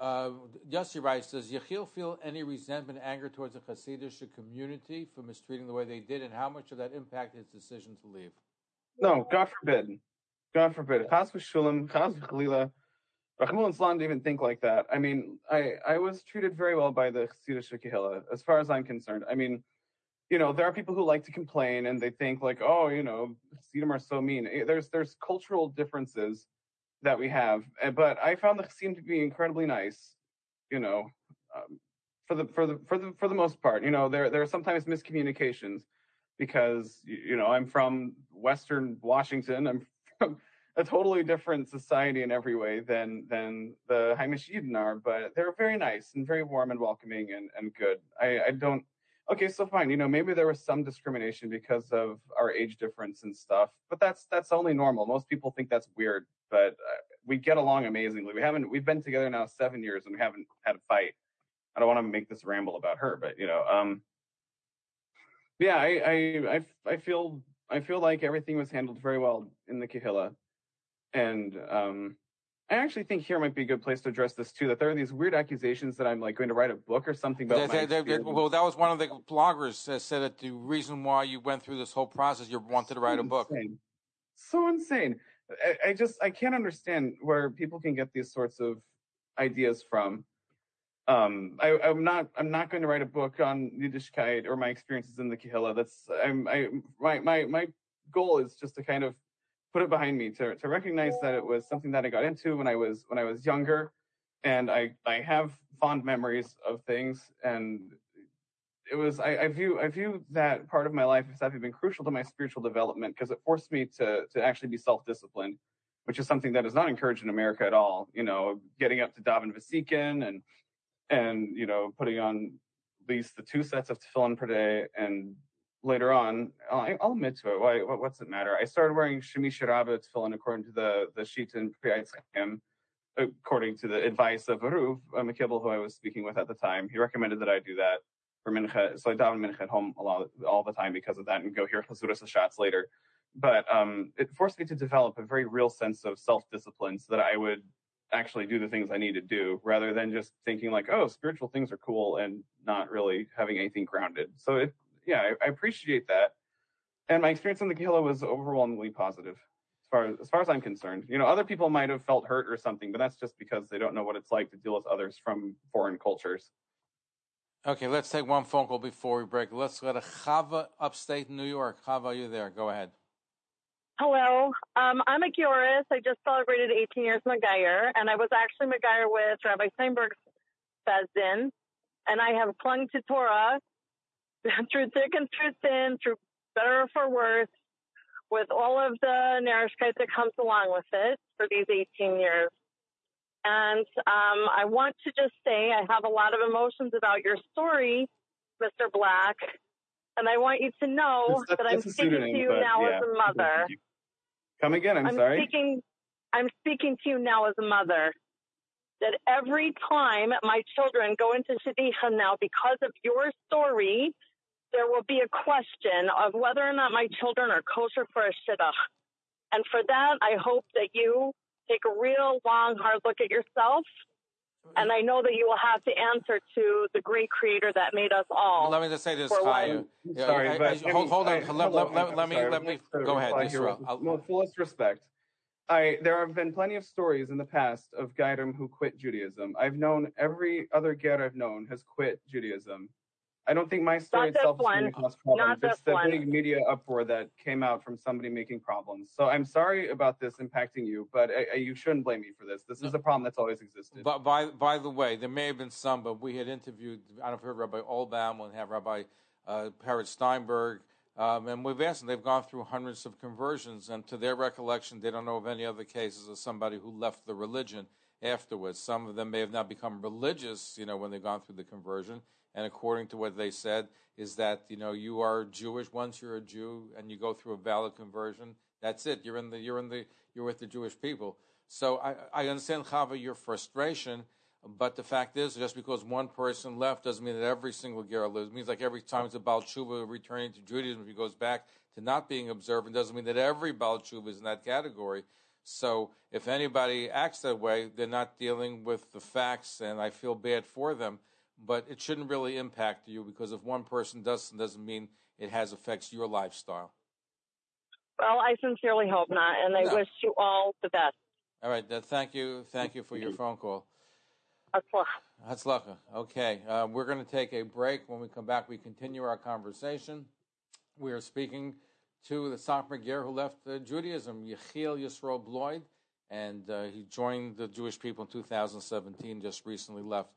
Uh, Yossi writes, does Yechiel feel any resentment, anger towards the Hasidic community for mistreating the way they did, and how much of that impacted his decision to leave? No, God forbid. God forbid. Chas v'shalom, chas v'chalila. Rahmul Islam didn't even think like that. I mean, I, I was treated very well by the Chassidish Kehillah, as far as I'm concerned. I mean, you know, there are people who like to complain and they think like, oh, you know, Chassidim are so mean. Eh, There's there's cultural differences that we have, eh, but I found the Chassidim to be incredibly nice. You know, um, for the for the for the for the most part, you know, there there are sometimes miscommunications because you know I'm from Western Washington. I'm from a totally different society in every way than than the Haimish Eden are, but they're very nice and very warm and welcoming and, and good. I, I don't okay, so fine, you know, maybe there was some discrimination because of our age difference and stuff, but that's that's only normal. Most people think that's weird, but uh, we get along amazingly. We haven't we've been together now 7 years and we haven't had a fight. I don't want to make this ramble about her, but you know, um yeah, I I I, I feel I feel like everything was handled very well in the Kehillah. And um, I actually think here might be a good place to address this too. That there are these weird accusations that I'm like going to write a book or something about. They- my they- they- well, that was one of the bloggers that said that the reason why you went through this whole process, you wanted to write a book. Insane. So insane. I, I just I can't understand where people can get these sorts of ideas from. Um, I, I'm not I'm not going to write a book on Yiddishkeit or my experiences in the Kehillah. That's I'm I my my my goal is just to kind of put it behind me to to recognize that it was something that I got into when I was when I was younger, and I I have fond memories of things and it was I, I view I view that part of my life as having been crucial to my spiritual development because it forced me to to actually be self disciplined, which is something that is not encouraged in America at all. You know, getting up to daven vasikin and and you know putting on at least the two sets of tefillin per day and later on I'll, admit to it. Why? What's it matter? I started wearing shemi shiraba tefillin according to the the sheet in Priyat Chaim, according to the advice of Aruv uh, McKibble, who I was speaking with at the time. He recommended that I do that for mincha. So I daven mincha at home a lot all the time because of that, and go hear chazuras shots later. But um, it forced me to develop a very real sense of self discipline, so that I would actually do the things I need to do, rather than just thinking like, oh, spiritual things are cool, and not really having anything grounded. So it, yeah, I, I appreciate that. And my experience in the Kehillah was overwhelmingly positive, as far as, as far as I'm concerned. You know, other people might have felt hurt or something, but that's just because they don't know what it's like to deal with others from foreign cultures. Okay, let's take one phone call before we break. Let's go to Chava, upstate New York. Chava, are you there? Go ahead. Hello, um, I'm a Gioris. I just celebrated 18 years Megayer, and I was actually Megayer with Rabbi Steinberg's Besdin, and I have clung to Torah through thick and through thin, through better or for worse, with all of the narrative that comes along with it for these 18 years. And um, I want to just say I have a lot of emotions about your story, Mr. Black. And I want you to know that I'm speaking to you but now yeah. as a mother. Come again. I'm, I'm sorry. speaking I'm speaking to you now as a mother. That every time my children go into Shadicha now because of your story, there will be a question of whether or not my children are kosher for a shidduch. And for that, I hope that you take a real long, hard look at yourself. And I know that you will have to answer to the great creator that made us all. Let me just say this, for what- Chaya. Yeah, Sorry, I- I- but I hold, hold on. I- let, hold let, on, let, let me sorry, let me go ahead. reply Yes, with- I'll- fullest respect, I there have been plenty of stories in the past of Gaidim who quit Judaism. I've known every other Ger I've known has quit Judaism. I don't think my story Not itself is going to cause problems. Not it's the one. big media uproar that came out from somebody making problems. So I'm sorry about this impacting you, but I, I, you shouldn't blame me for this. This is a problem that's always existed. But by by the way, there may have been some, but we had interviewed. I don't know if you heard Rabbi Olbaum and have Rabbi uh, Peretz Steinberg, um, and we've asked them. They've gone through hundreds of conversions, and to their recollection, they don't know of any other cases of somebody who left the religion afterwards. Some of them may have not become religious, you know, when they've gone through the conversion. And according to what they said, is that you know you are Jewish once you're a Jew and you go through a valid conversion. That's it. You're in the you're in the you're with the Jewish people. So I, I understand, Chava, your frustration, but the fact is, just because one person left doesn't mean that every single Ger lives. It means like every time it's a Baal Tshuva returning to Judaism, if he goes back to not being observant, doesn't mean that every Baal Tshuva is in that category. So if anybody acts that way, they're not dealing with the facts, and I feel bad for them. But it shouldn't really impact you because if one person doesn't, doesn't mean it has affects your lifestyle. Well, I sincerely hope not, and I No. wish you all the best. All right. Thank you. Thank you for your phone call. Hatzlacha. Hatzlacha. Okay. Uh, we're going to take a break. When we come back, we continue our conversation. We are speaking to the Satmar Ger who left uh, Judaism, Yechiel Yisroel Bloyd, and uh, he joined the Jewish people in 2017, just recently left.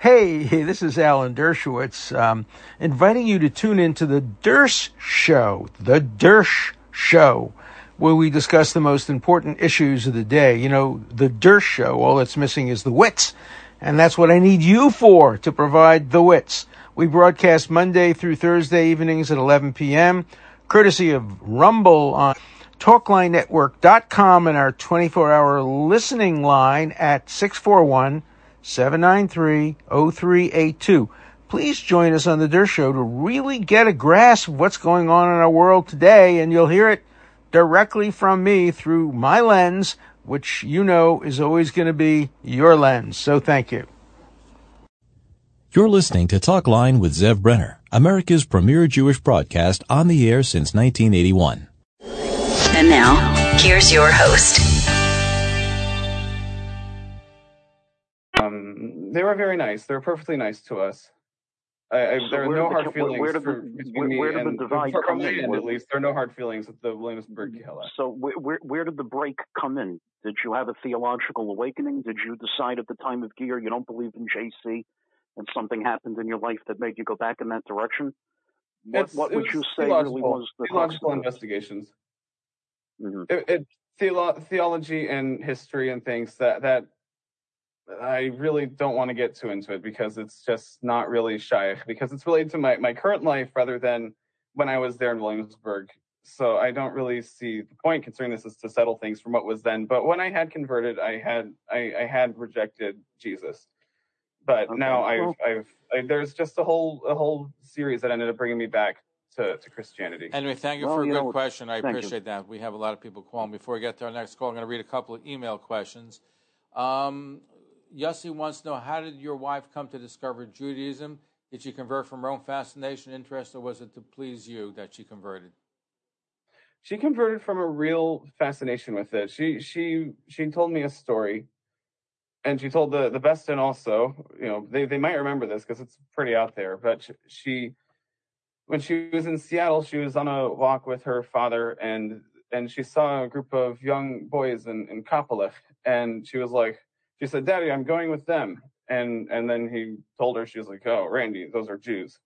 Hey, this is Alan Dershowitz, um, inviting you to tune into the Dersh Show, the Dersh Show, where we discuss the most important issues of the day. You know, the Dersh Show, all that's missing is the wits, and that's what I need you for to provide the wits. We broadcast Monday through Thursday evenings at 11 p.m., courtesy of Rumble on TalkLineNetwork.com and our 24-hour listening line at 641- 793-0382. Please join us on the Dersh Show to really get a grasp of what's going on in our world today, and you'll hear it directly from me through my lens, which you know is always going to be your lens. So thank you. You're listening to Talk Line with Zev Brenner, America's premier Jewish broadcast on the air since 1981. And now, here's your host. They were very nice. They were perfectly nice to us. I, I, So there are no the- hard where- feelings where did for, the- between where- where did the and divide from come in? end, at least. There are no hard feelings with the Williamsburg Kehillah. So where, where where did the break come in? Did you have a theological awakening? Did you decide at the time of Gear you don't believe in JC, and something happened in your life that made you go back in that direction? What It's- what would you say really was the theological investigations? Mm-hmm. It, it, theolo- theology and history and things that that I really don't want to get too into it because it's just not really shaykh because it's related to my, my current life rather than when I was there in Williamsburg. So I don't really see the point concerning this is to settle things from what was then. But when I had converted, I had I, I had rejected Jesus. But now I've I've I, there's just a whole a whole series that ended up bringing me back to, to Christianity. Anyway, thank you Well, for a you good know, question. I thank you. appreciate that. We have a lot of people calling. Before we get to our next call, I'm going to read a couple of email questions. Um, Yossi wants to know how did your wife come to discover Judaism? Did she convert from her own fascination, interest, or was it to please you that she converted? she converted from a real fascination with it. She she she told me a story, and she told the the best and also you know they they might remember this because it's pretty out there. But she when she was in Seattle, she was on a walk with her father and and she saw a group of young boys in in Kapolech, and she was like she said, "Daddy, I'm going with them." And and then he told her she was like, "Oh, Randy, those are Jews,"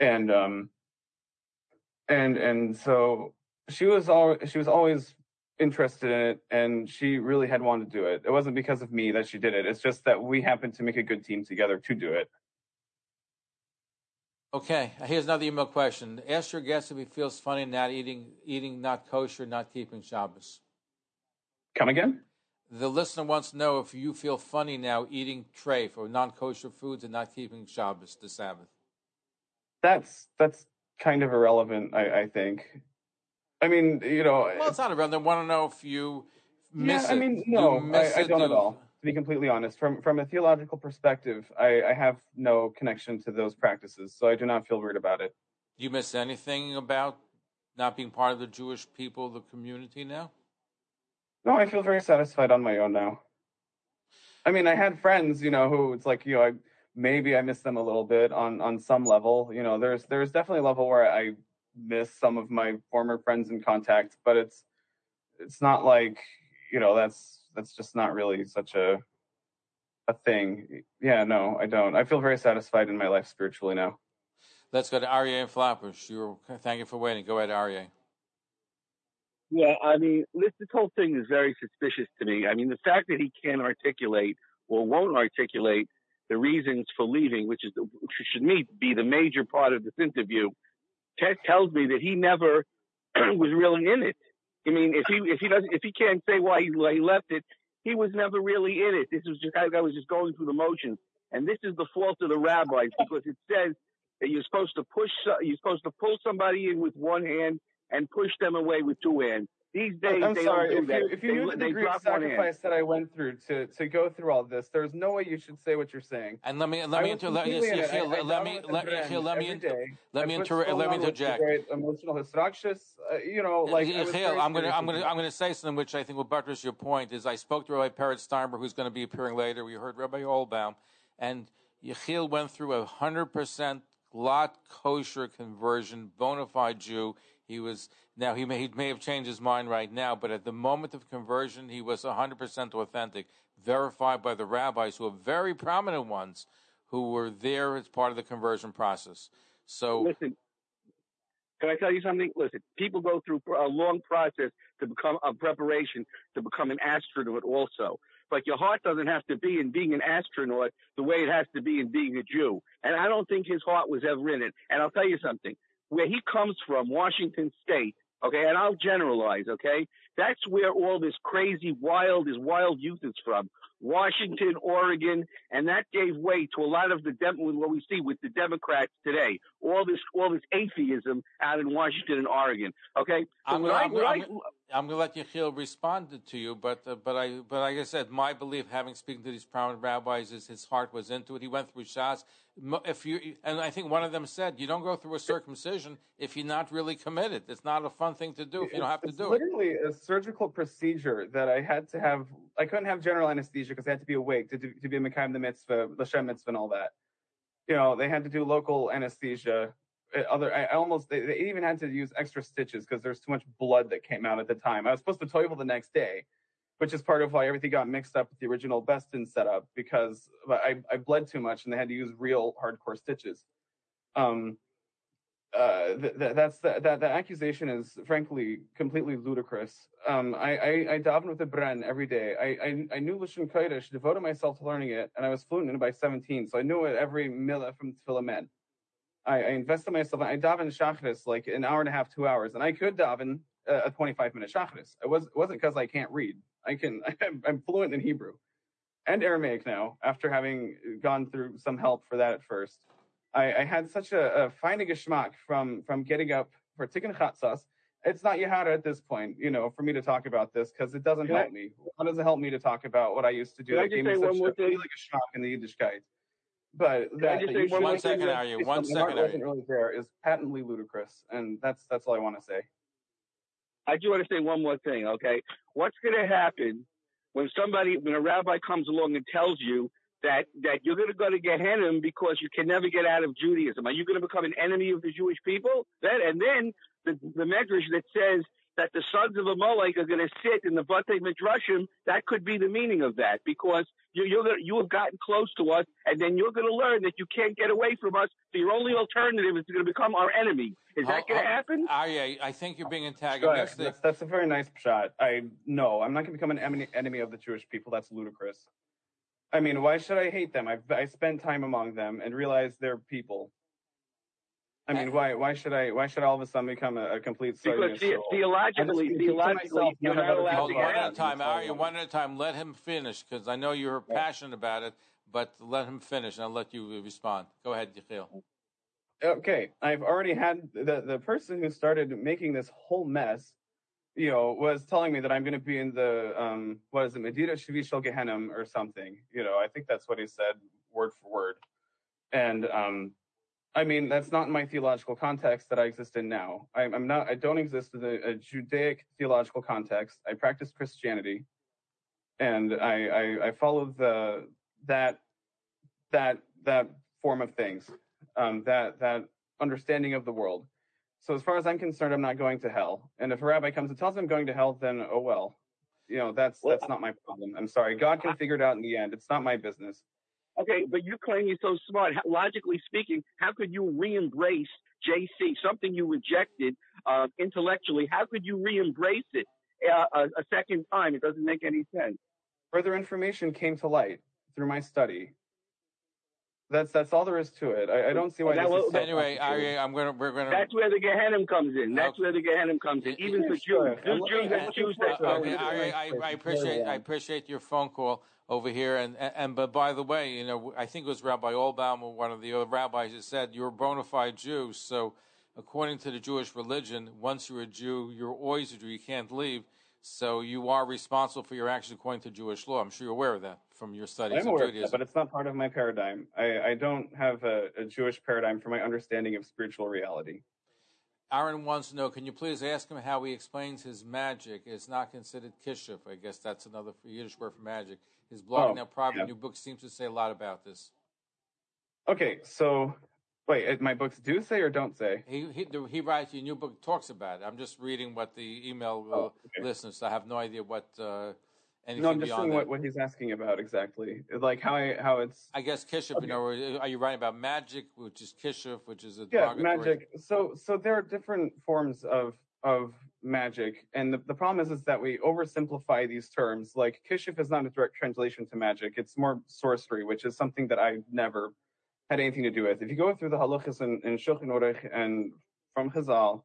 and um and and so she was all she was always interested in it, and she really had wanted to do it. It wasn't because of me that she did it. It's just that we happened to make a good team together to do it. Okay, here's another email question. Ask your guest if he feels funny not eating eating not kosher, not keeping Shabbos. Come again? The listener wants to know if you feel funny now eating treif or non-kosher foods and not keeping Shabbos, the Sabbath. That's that's kind of irrelevant, I, I think. I mean, you know. Well, it's not irrelevant. They want to know if you miss yeah, I mean, no, I, I don't Do- at all. To be completely honest, from from a theological perspective, I, I have no connection to those practices, so I do not feel weird about it. Do you miss anything about not being part of the Jewish people, the community now? No, I feel very satisfied on my own now. I mean, I had friends, you know, who it's like, you know, I, maybe I miss them a little bit on on some level. You know, there's there's definitely a level where I miss some of my former friends in contact, but it's it's not like, you know, that's that's just not really such a a thing. Yeah, no, I don't. I feel very satisfied in my life spiritually now. Let's go to Aryeh and Flatbush. You're, thank you for waiting. Go ahead, Aryeh. Yeah, I mean, this, this whole thing is very suspicious to me. I mean, the fact that he can't articulate or won't articulate the reasons for leaving, which is which should me be the major part of this interview, te- tells me that he never was really in it. I mean, if he if he doesn't if he can't say why he, why he left it, he was never really in it. This was just I, I was just going through the motions, and this is the fault of the rabbis because it says that you're supposed to push you're supposed to pull somebody in with one hand and push them away with two hands. These days I'm they sorry. don't do If you that. if you they, knew the degree of drop one hand. sacrifice that I went through to to go through all this, there's no way you should say what you're saying. And let me let me was inter let, completely in it. I- I let me let, the Bren Yechiel, let me inter- let me inter- so let me interject. Emotional hystrachus. Uh, you know, like I was Yechiel, very I'm going to I'm going with to I'm going to say something which I think will buttress your point. Is I spoke to Rabbi Peretz Steinberg, who's going to be appearing later. We heard Rabbi Olbaum, and Yechiel went through a hundred percent lot kosher conversion, bona fide Jew. He was now he may he may have changed his mind right now, but at the moment of conversion, he was hundred percent authentic, verified by the rabbis who are very prominent ones who were there as part of the conversion process. So Listen, can I tell you something? Listen, people go through a long process to become a preparation to become an astronaut also. But your heart doesn't have to be in being an astronaut the way it has to be in being a Jew. And I don't think his heart was ever in it. And I'll tell you something. Where he comes from, Washington State, okay, and I'll generalize, okay? That's where all this crazy, wild, this wild youth is from. Washington, Oregon, and that gave way to a lot of the dem- what we see with the Democrats today. All this, all this atheism out in Washington and Oregon. Okay, so I'm gonna, I, I'm, gonna, I, I'm, I'm gonna let Yechiel respond to you, but uh, but I but like I said, my belief, having spoken to these prominent rabbis, is his heart was into it. He went through Shas. Mo- If you and I think one of them said, you don't go through a circumcision if you're not really committed. It's not a fun thing to do if you don't have to it's do it. literally a surgical procedure that I had to have. I couldn't have general anesthesia because I had to be awake to, do, to be a Mekayim the mitzvah, the Shem mitzvah, and all that. You know, they had to do local anesthesia. Uh, Other, I almost they, they even had to use extra stitches because there's too much blood that came out at the time. I was supposed to toivel the next day, which is part of why everything got mixed up with the original Besdin setup because I, I bled too much and they had to use real hardcore stitches. Um, that's the, that that accusation is frankly completely ludicrous. Um, I I, I daven with the Bren every day. I I, I knew Lashon Kodesh, devoted myself to learning it, and I was fluent in it by 17. So I knew it every millah from Tefillah. I, I invested myself. I daven Shachris like an hour and a half, two hours, and I could daven uh, a 25 minute Shachris. It was it wasn't because I can't read. I can. I'm fluent in Hebrew and Aramaic now after having gone through some help for that at first. I, I had such a, a fine geschmack from from getting up for tikkun chatzas. It's not Yahara at this point, you know, for me to talk about this because it doesn't Can I- help me. How does it help me to talk about what I used to do? I that just gave me say such one more a thing? like a shock in the Yiddishkeit. But Can I that just that say you one should more say One second, Aryeh. One my heart wasn't really there is patently ludicrous, and that's that's all I want to say. I do want to say one more thing, okay? What's going to happen when somebody, when a rabbi comes along and tells you that that you're going to go to Gehenna because you can never get out of Judaism? Are you going to become an enemy of the Jewish people? That and then the the medrash that says that the sons of Amalek are going to sit in the Batei Midrashim, that could be the meaning of that because you, you're gonna, you have gotten close to us, and then you're going to learn that you can't get away from us. So your only alternative is going to become our enemy. Is that going to happen? Aryeh, I think you're being Go antagonistic. ahead. That's, that's a very nice shot. I no, I'm not going to become an enemy, enemy of the Jewish people. That's ludicrous. I mean, why should I hate them? I I spent time among them and realized they're people. I mean, why why should I why should I all of a sudden become a, a complete Because the- soul? theologically- I just keep to theologically, you're not not allowed to one at a time, Aryeh. One at a time. Let him finish because I know you're passionate about it. But let him finish, and I'll let you respond. Go ahead, Yechiel. okay, I've already had the the person who started making this whole mess, you know, was telling me that I'm going to be in the um what is it, Medina Shavi Shel Gehenim or something. You know, I think that's what he said word for word. And um, I mean, that's not in my theological context that I exist in now. I'm, I'm not. I don't exist in a, a Judaic theological context. I practice Christianity, and I I, I follow the that that that form of things, um, that that understanding of the world. So as far as I'm concerned, I'm not going to hell. And if a rabbi comes and tells me I'm going to hell, then oh well. You know, that's that's not my problem. I'm sorry. God can figure it out in the end. It's not my business. Okay, but you claim you're so smart. How, logically speaking, how could you re-embrace JC, something you rejected uh, intellectually? How could you re-embrace it uh, a, a second time? It doesn't make any sense. Further information came to light through my study. That's that's all there is to it. I, I don't see why. That this will- is so Anyway, complicated. I'm gonna we're gonna. That's where the Gehenna comes in. That's where the Gehenna comes in. Even for Jews, there's Jews that choose that. Uh, okay, I, I, I appreciate I appreciate your phone call over here, and, and and but by the way, you know, I think it was Rabbi Olbaum or one of the other rabbis that said you're a bona fide Jew. So, according to the Jewish religion, once you're a Jew, you're always a Jew. You can't leave. So you are responsible for your actions according to Jewish law. I'm sure you're aware of that from your studies I'm of aware of Judaism. that, but it's not part of my paradigm. I, I don't have a, a Jewish paradigm for my understanding of spiritual reality. Aaron wants to know, can you please ask him how he explains his magic? It's not considered kishuf. I guess that's another Yiddish word for magic. His blog, Oh, now private yeah. new book, seems to say a lot about this. Okay, so wait, my books do say or don't say? He he, the, he writes your new book talks about it. I'm just reading what the email Oh, okay. listeners. I have no idea what uh, No, I'm just that. what, what he's asking about exactly. Like how I how it's I guess kishuf. You know, are you writing about magic, which is kishuf, which is a yeah magic. So so there are different forms of of magic, and the, the problem is is that we oversimplify these terms. Like kishuf is not a direct translation to magic; it's more sorcery, which is something that I never had anything to do with. If you go through the halachas in, in Shulchan Aruch and from Chazal,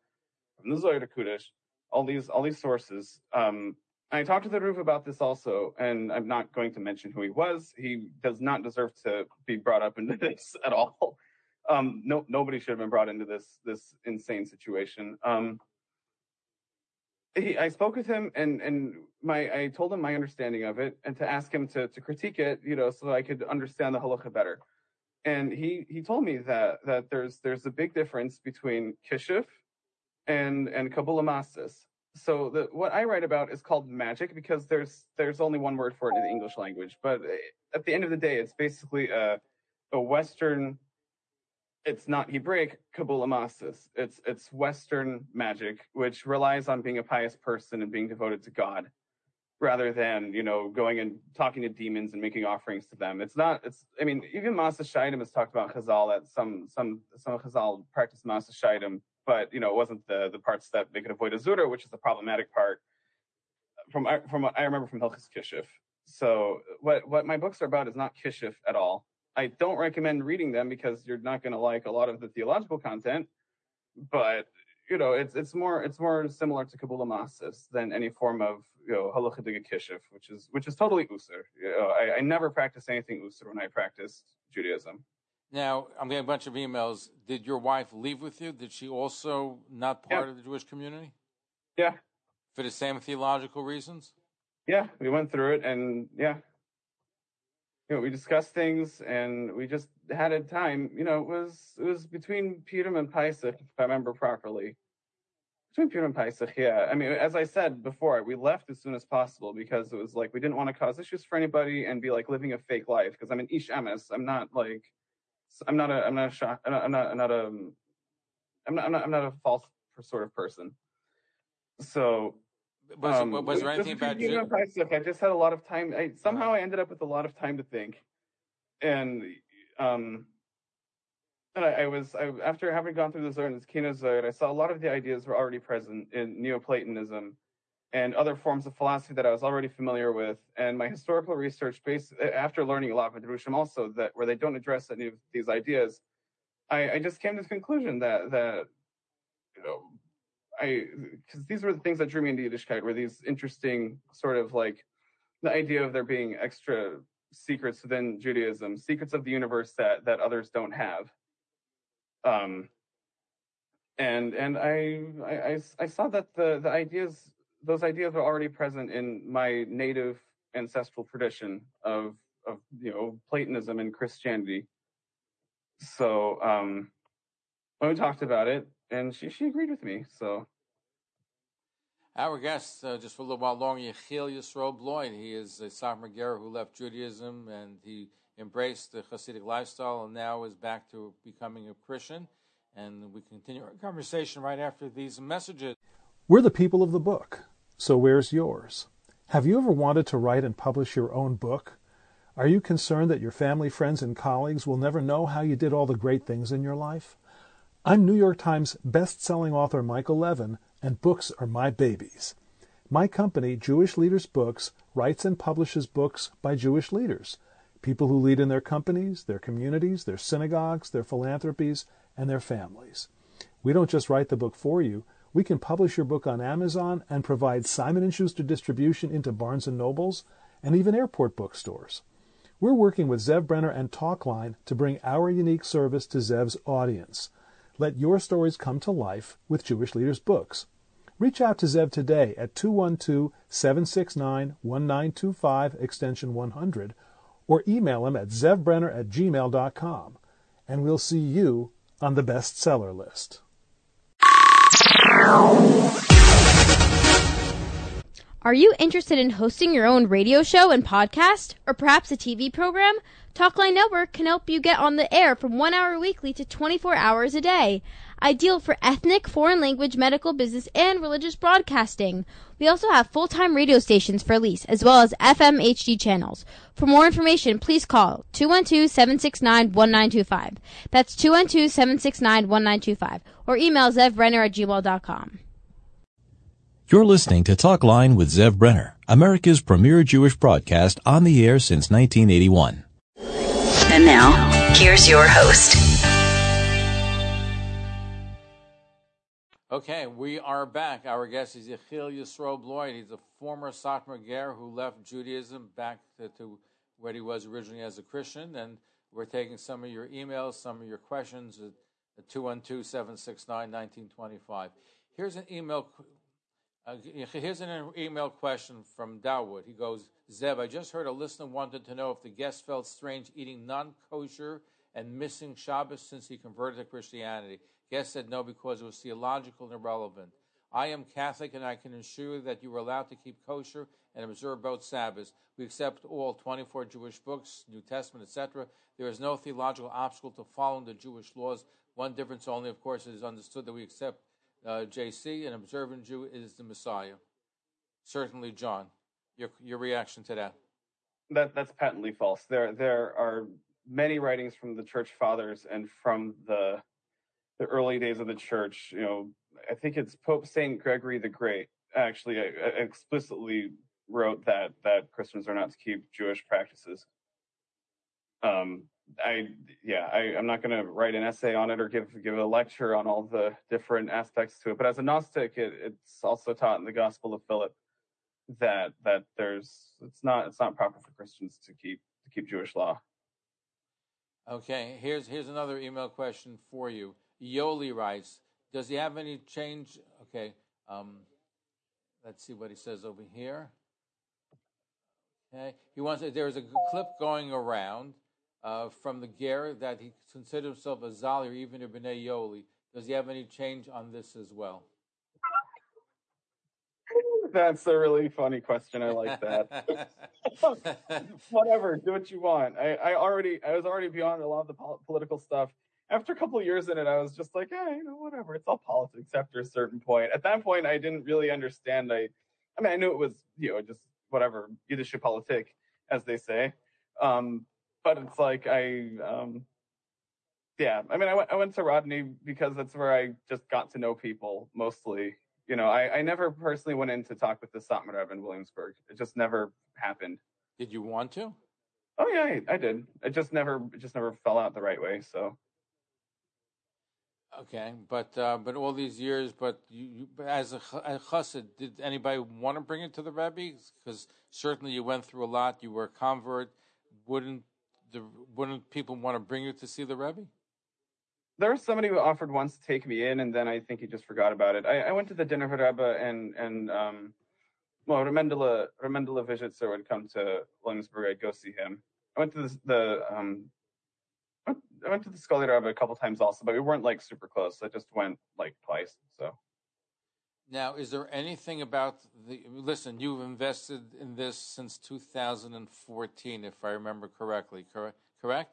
from the Zohar Kudish, all these all these sources. Um, I talked to the roof about this also, and I'm not going to mention who he was. He does not deserve to be brought up into this at all. Um, no, nobody should have been brought into this this insane situation. Um, he, I spoke with him, and and my I told him my understanding of it, and to ask him to to critique it, you know, so I could understand the halacha better. And he he told me that that there's there's a big difference between kishuf and and kabbalah. So the, what I write about is called magic because there's there's only one word for it in the English language. But eh, at the end of the day, it's basically a a Western. It's not Hebraic kabbalah. It's it's Western magic, which relies on being a pious person and being devoted to God, rather than you know going and talking to demons and making offerings to them. It's not. It's. I mean, even Masa Shaidim has talked about Chazal that some some some Chazal practice Masa Shaidim, but you know it wasn't the the parts that they could avoid Azura, which is the problematic part. From from what I remember from Hilchis Kishif. So what what my books are about is not Kishif at all. I don't recommend reading them because you're not going to like a lot of the theological content. But you know, it's it's more it's more similar to Kabbalah Masis than any form of you know halacha kishif, which is which is totally usur. You know, I, I never practiced anything usur when I practiced Judaism. Now, I'm getting a bunch of emails. Did your wife leave with you? Did she also not part Yeah. of the Jewish community Yeah, for the same theological reasons? yeah, we went through it, and yeah, you know, we discussed things, and we just had a time. You know, it was it was between Purim and Pesach, if I remember properly. Between Purim and Pesach, yeah. I mean, as I said before, we left as soon as possible because it was like we didn't want to cause issues for anybody and be like living a fake life. Because I'm an ish emes. I'm not like I'm not a I'm not a shock. I'm not I'm not, I'm not a I'm not, I'm not I'm not a false sort of person. So, Was, um, was there anything about Ju- stuff, I just had a lot of time. I, somehow I ended up with a lot of time to think, and um, and I, I was I, after having gone through the and this Kenozoid, I saw a lot of the ideas were already present in Neoplatonism and other forms of philosophy that I was already familiar with. And my historical research, based after learning a lot with Drushim also, that where they don't address any of these ideas, I, I just came to the conclusion that that you know I because these were the things that drew me into Yiddishkeit were these interesting sort of like the idea of there being extra secrets within Judaism, secrets of the universe that that others don't have. Um, and and I, I, I saw that the the ideas those ideas were already present in my native ancestral tradition of of you know Platonism and Christianity. So um, when we talked about it, and she she agreed with me. So Our guest, uh, just for a little while longer, Yechiel Yisroel Bloyd. He is a Ger who left Judaism and he embraced the Hasidic lifestyle and now is back to becoming a Christian. And we continue our conversation right after these messages. We're the people of the book, so where's yours? Have you ever wanted to write and publish your own book? Are you concerned that your family, friends, and colleagues will never know how you did all the great things in your life? I'm New York Times best-selling author Michael Levin, and books are my babies. My company, Jewish Leaders Books, writes and publishes books by Jewish leaders, people who lead in their companies, their communities, their synagogues, their philanthropies, and their families. We don't just write the book for you. We can publish your book on Amazon and provide Simon & Schuster distribution into Barnes & Nobles and even airport bookstores. We're working with Zev Brenner and Talkline to bring our unique service to Zev's audience. Let your stories come to life with Jewish Leaders Books. Reach out to Zev today at 212-769-1925 extension 100 or email him at zevbrenner at gmail.com and we'll see you on the bestseller list. Are you interested in hosting your own radio show and podcast, or perhaps a TV program? Talkline Network can help you get on the air from one hour weekly to 24 hours a day. Ideal for ethnic, foreign language, medical, business, and religious broadcasting. We also have full-time radio stations for lease, as well as FM HD channels. For more information, please call 212-769-1925. That's 212-769-1925. Or email zevbrenner at gmail.com. You're listening to Talk Line with Zev Brenner, America's premier Jewish broadcast on the air since 1981. And now, here's your host. Okay, we are back. Our guest is Yechiel Yisroel Bloyd. He's a former Satmar Ger who left Judaism back to, to where he was originally as a Christian. And we're taking some of your emails, some of your questions at, at 212 769 1925. Here's an email. Uh, here's an email question from Dawood. He goes, Zev, I just heard a listener wanted to know if the guest felt strange eating non kosher and missing Shabbos since he converted to Christianity. Guest said no because it was theological and irrelevant. I am Catholic and I can assure you that you are allowed to keep kosher and observe both Sabbaths. We accept all 24 Jewish books, New Testament, etc. There is no theological obstacle to following the Jewish laws. One difference only, of course, is understood that we accept uh, JC, an observant Jew is the Messiah. Certainly, John. Your your reaction to that? That that's patently false. There there are many writings from the church fathers and from the the early days of the church. You know, I think it's Pope Saint Gregory the Great actually uh, explicitly wrote that that Christians are not to keep Jewish practices. Um, I yeah, I, I'm not going to write an essay on it or give give a lecture on all the different aspects to it. But as a Gnostic, it, it's also taught in the Gospel of Philip that that there's it's not it's not proper for Christians to keep to keep Jewish law. Okay, here's here's another email question for you. Yoli writes, "Does he have any change?" Okay, um, let's see what he says over here. Okay, he wants. There's a clip going around uh, from the Ger that he considers himself a Zali or even a Bnei Yoli. Does he have any change on this as well? That's a really funny question. I like that. Whatever, do what you want. I, I already, I was already beyond a lot of the pol- political stuff, after a couple of years in it, I was just like, yeah, you know, whatever. It's all politics after a certain point. At that point, I didn't really understand. I, I mean, I knew it was, you know, just whatever, Yiddische politik, as they say. Um, but it's like I, um, yeah, I mean, I went, I went to Rodney because that's where I just got to know people mostly. You know, I, I never personally went in to talk with the Satmar Rebbe in Williamsburg. It just never happened. Did you want to? Oh yeah, I, I did. It just never, it just never fell out the right way. So. Okay, but uh, but all these years, but you, you as a, a chassid, did anybody want to bring it to the Rebbe? Because certainly you went through a lot. You were a convert. Wouldn't the wouldn't people want to bring you to see the Rebbe? There was somebody who offered once to take me in, and then I think he just forgot about it. I, I went to the dinner for Rebbe, and and um, well, Remendela Remendela Vizitzer would come to Williamsburg. I'd go see him. I went to the, the um, I went to the Scully Rebbe a couple times also, but we weren't like super close. I just went like twice. So. Now, is there anything about the? Listen, you've invested in this since 2014, if I remember correctly. Correct? Correct?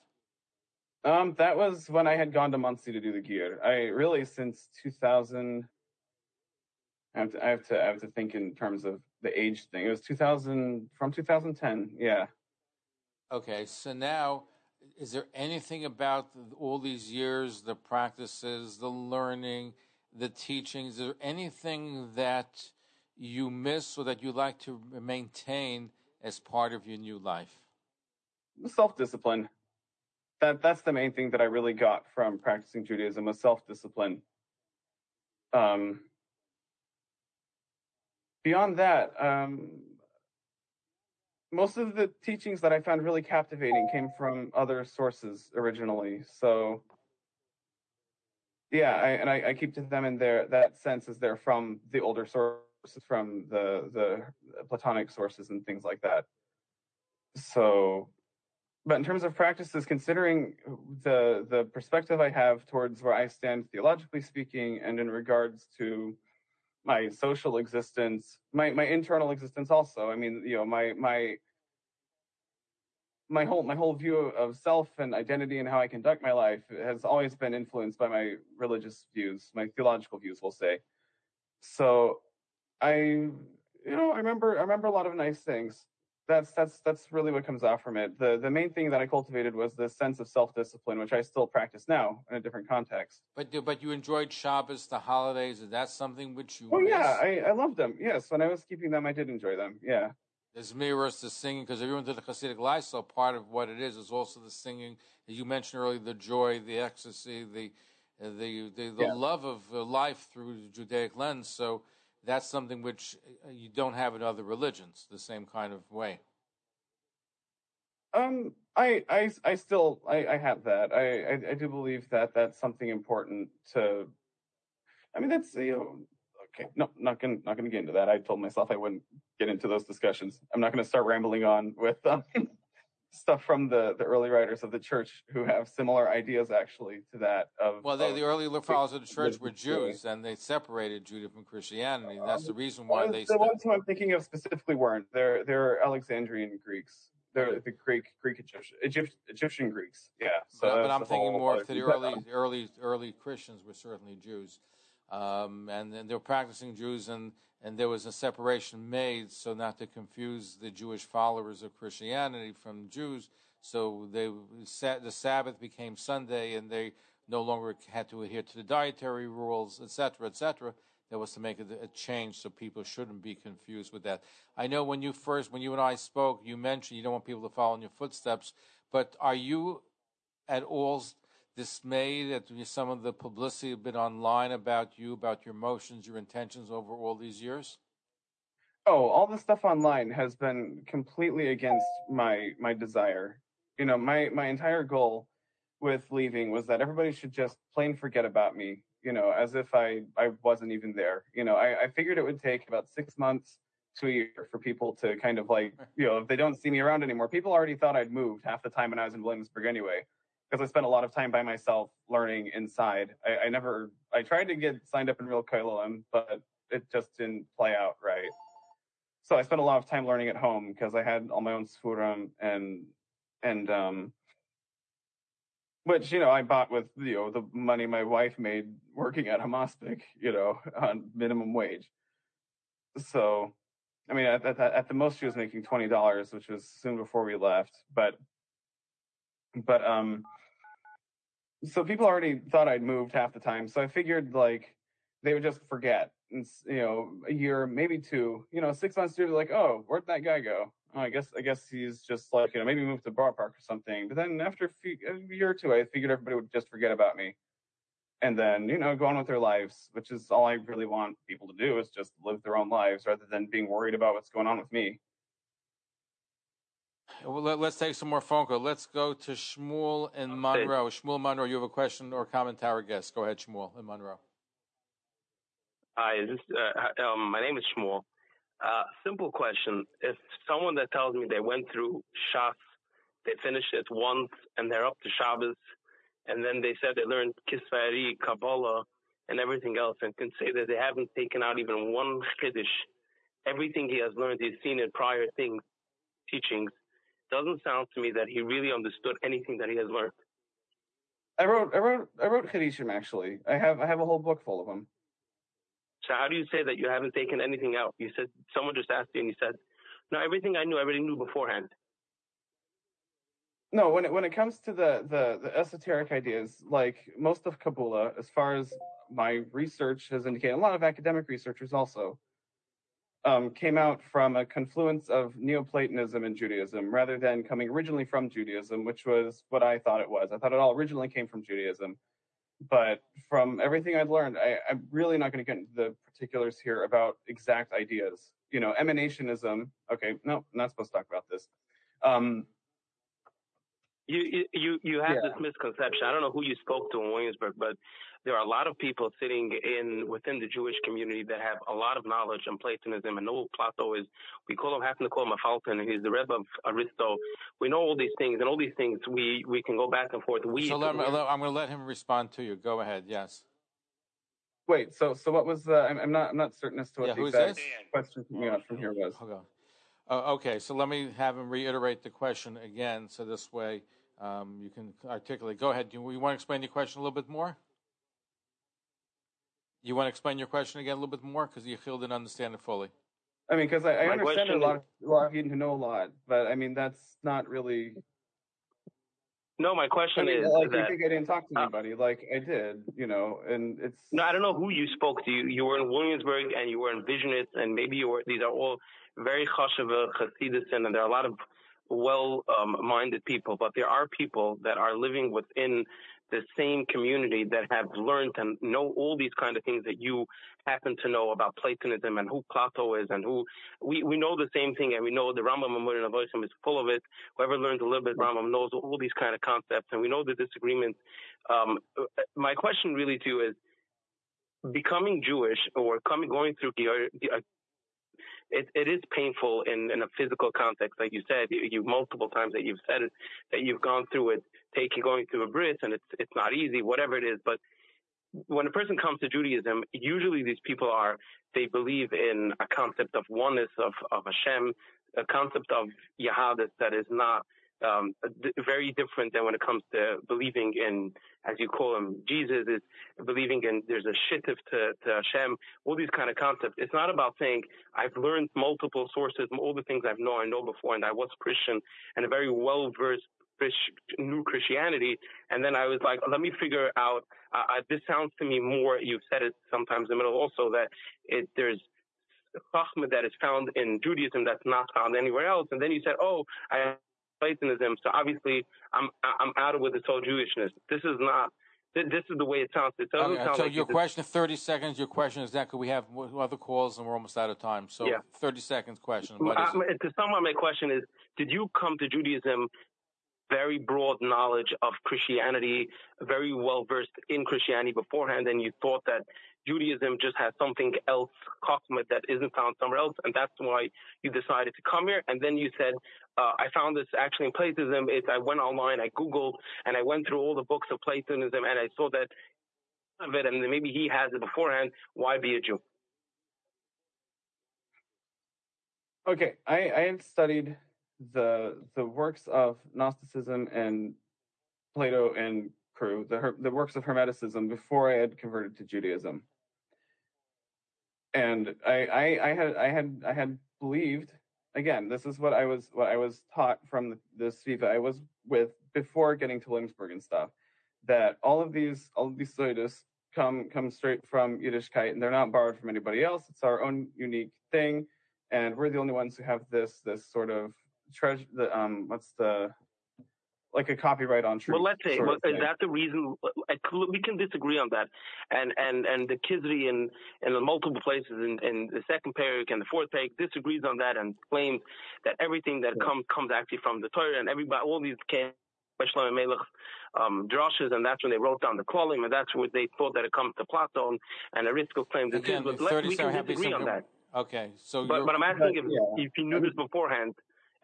Um, that was when I had gone to Monsey to do the gear. I really since 2000. I have, to, I have to I have to think in terms of the age thing. It was 2000 from 2010. Yeah. Okay, so now is there anything about all these years, the practices, the learning, the teachings, is there anything that you miss or that you like to maintain as part of your new life? Self discipline. That that's the main thing that I really got from practicing Judaism was self discipline. Um, beyond that, um, most of the teachings that I found really captivating came from other sources originally. So, yeah, I, and I, I, keep to them in their that sense as they're from the older sources, from the the Platonic sources and things like that. So, but in terms of practices, considering the the perspective I have towards where I stand theologically speaking, and in regards to my social existence, my my internal existence also. I mean, you know, my my my whole my whole view of self and identity and how I conduct my life has always been influenced by my religious views, my theological views, we'll say. So I you know, I remember I remember a lot of nice things. That's that's that's really what comes out from it. The the main thing that I cultivated was this sense of self discipline, which I still practice now in a different context. But but you enjoyed Shabbos, the holidays. Is that something which you? Oh miss? yeah, I I loved them. Yes, when I was keeping them, I did enjoy them. Yeah. There's mirrors the singing because if you went to the Hasidic lifestyle, part of what it is is also the singing. You mentioned earlier, the joy, the ecstasy, the the the, the yeah. love of life through the Judaic lens. So that's something which uh, you don't have in other religions, the same kind of way. Um, I, I, I still, I, I have that. I, I, I, do believe that that's something important to. I mean, that's you know, okay. No, not gonna, not gonna get into that. I told myself I wouldn't get into those discussions. I'm not gonna start rambling on with um, stuff from the the early writers of the church who have similar ideas actually to that. Of well, they, the early followers of the church were Jews, and they separated judah from Christianity. That's the reason why they. The ones who I'm thinking of specifically weren't. They're they're Alexandrian Greeks they're the Greek, Greek Egyptian, Egypt, Egyptian Greeks. Yeah. So but, but I'm thinking more of the early, early, early Christians were certainly Jews, um, and, and they were practicing Jews, and and there was a separation made so not to confuse the Jewish followers of Christianity from Jews. So they the Sabbath became Sunday, and they no longer had to adhere to the dietary rules, etc., etc that was to make a, a, change so people shouldn't be confused with that. I know when you first, when you and I spoke, you mentioned you don't want people to follow in your footsteps, but are you at all dismayed at some of the publicity a bit online about you, about your emotions, your intentions over all these years? Oh, all the stuff online has been completely against my my desire. You know, my my entire goal with leaving was that everybody should just plain forget about me you know, as if I, I wasn't even there. You know, I, I figured it would take about six months to a year for people to kind of like, you know, if they don't see me around anymore, people already thought I'd moved half the time when I was in Williamsburg anyway, because I spent a lot of time by myself learning inside. I, I never, I tried to get signed up in real Kollelim, but it just didn't play out right. So I spent a lot of time learning at home because I had all my own sfurim and, and, um, which you know I bought with you know the money my wife made working at Hamaspik, you know, on minimum wage. So, I mean, at, at, at the most she was making twenty dollars, which was soon before we left. But, but um, so people already thought I'd moved half the time. So I figured like they would just forget, and you know, a year, maybe two, you know, six months later, like, oh, where'd that guy go? Oh, I guess I guess he's just like you know maybe moved to Borough Park or something. But then after a, few, a year or two, I figured everybody would just forget about me, and then you know go on with their lives, which is all I really want people to do is just live their own lives rather than being worried about what's going on with me. Well, let, us take some more phone calls. Let's go to Shmuel in Monroe. Shmuel Monroe, you have a question or comment to our guest. Go ahead, Shmuel and Monroe. Hi, this, uh, um, my name is Shmuel. Uh, simple question. If someone that tells me they went through Shas, they finished it once and they're up to Shabbos, and then they said they learned Kisvei Ari, Kabbalah, and everything else, and can say that they haven't taken out even one Chiddush, everything he has learned, he's seen in prior things, teachings, doesn't sound to me that he really understood anything that he has learned. I wrote, I wrote, I wrote Chidushim actually. I have, I have a whole book full of them. So how do you say that you haven't taken anything out? You said someone just asked you and you said, "No, everything I knew, everything knew beforehand." No, when it when it comes to the the, the esoteric ideas, like most of Kabbalah, as far as my research has indicated, a lot of academic researchers also came out from a confluence of Neoplatonism and Judaism, rather than coming originally from Judaism, which was what I thought it was. I thought it all originally came from Judaism but from everything I've learned, I, am really not going to get into the particulars here about exact ideas. You know, emanationism. Okay, no, not supposed to talk about this. Um, you you you have yeah. this misconception. I don't know who you spoke to in Williamsburg, but there are a lot of people sitting in within the Jewish community that have a lot of knowledge on Platonism. And know Plato is we call him happen to call him a Falcon, he's the Rebbe of Aristo. We know all these things, and all these things we we can go back and forth. We so let me, I'm going to let him respond to you. Go ahead. Yes. Wait. So so what was the? I'm, I'm not I'm not certain as to what yeah, the exact question coming out from here was. Hold on. Uh, okay, so let me have him reiterate the question again, so this way um, you can articulate. Go ahead. Do you, you want to explain your question a little bit more? You want to explain your question again a little bit more because Yechiel didn't understand it fully. I mean, because I, I understand a lot, of, a lot of you know a lot, but I mean that's not really. No, my question I mean, is like that, you think I didn't talk to uh, anybody, uh, like I did, you know, and it's. No, I don't know who you spoke to. You, you were in Williamsburg and you were in Vizhnitz, and maybe you were. These are all very chashuva Hasidus, and there are a lot of well-minded um, people, but there are people that are living within the same community that have learned and know all these kind of things that you happen to know about Platonism and who Plato is and who we, we know the same thing and we know the Rambam Amud Avosim is full of it. Whoever learns a little bit Rambam knows all these kind of concepts and we know the disagreements. Um, my question really too is becoming Jewish or coming going through it, it is painful in, in a physical context, like you said. You, you multiple times that you've said it, that you've gone through it, taking going through a bris, and it's it's not easy, whatever it is. But when a person comes to Judaism, usually these people are they believe in a concept of oneness of of Hashem, a concept of Yahadis that is not um, very different than when it comes to believing in, as you call him, Jesus is believing in there's a shituf to, to Hashem, all these kind of concepts. It's not about saying I've learned multiple sources, all the things I've known I know before, and I was Christian and a very well versed new Christianity, and then I was like, let me figure out. Uh, this sounds to me more. You've said it sometimes in the middle also that it, there's chachma that is found in Judaism that's not found anywhere else. And then you said, oh, I Platonism. So obviously, I'm I'm out of with this whole Jewishness. This is not. This is the way it sounds. It doesn't okay, sound so like your question, thirty seconds. Your question is that could we have other calls and we're almost out of time. So yeah. thirty seconds question. Uh, to sum up, my question is: Did you come to Judaism very broad knowledge of Christianity, very well versed in Christianity beforehand, and you thought that Judaism just has something else, Chochmah, that isn't found somewhere else, and that's why you decided to come here. And then you said, uh, I found this actually in Platonism. It's, I went online, I Googled, and I went through all the books of Platonism, and I saw that of it, and maybe he has it beforehand. Why be a Jew? Okay, I, I had studied the the works of Gnosticism and Plato and crew, the the works of Hermeticism, before I had converted to Judaism. And I, I, I had I had I had believed again. This is what I was what I was taught from the, Sviva I was with before getting to Williamsburg and stuff. That all of these all of these sodos come come straight from Yiddishkeit and they're not borrowed from anybody else. It's our own unique thing, and we're the only ones who have this this sort of treasure. The um, what's the like a copyright on truth. Well, let's say, well, of is that the reason? We can disagree on that, and and and the Kuzari in in the multiple places in, in the second parak and the fourth parak disagrees on that and claims that everything that comes comes actually from the Torah and everybody all these came. Shlomo Melech um, drushes, and that's when they wrote down the Kolim, and that's where they thought that it comes to Plato, and Aristotle claims it is. Again, But let, 30 we can happy disagree on that. Okay, so But, but I'm asking if, Yeah. if you knew this beforehand,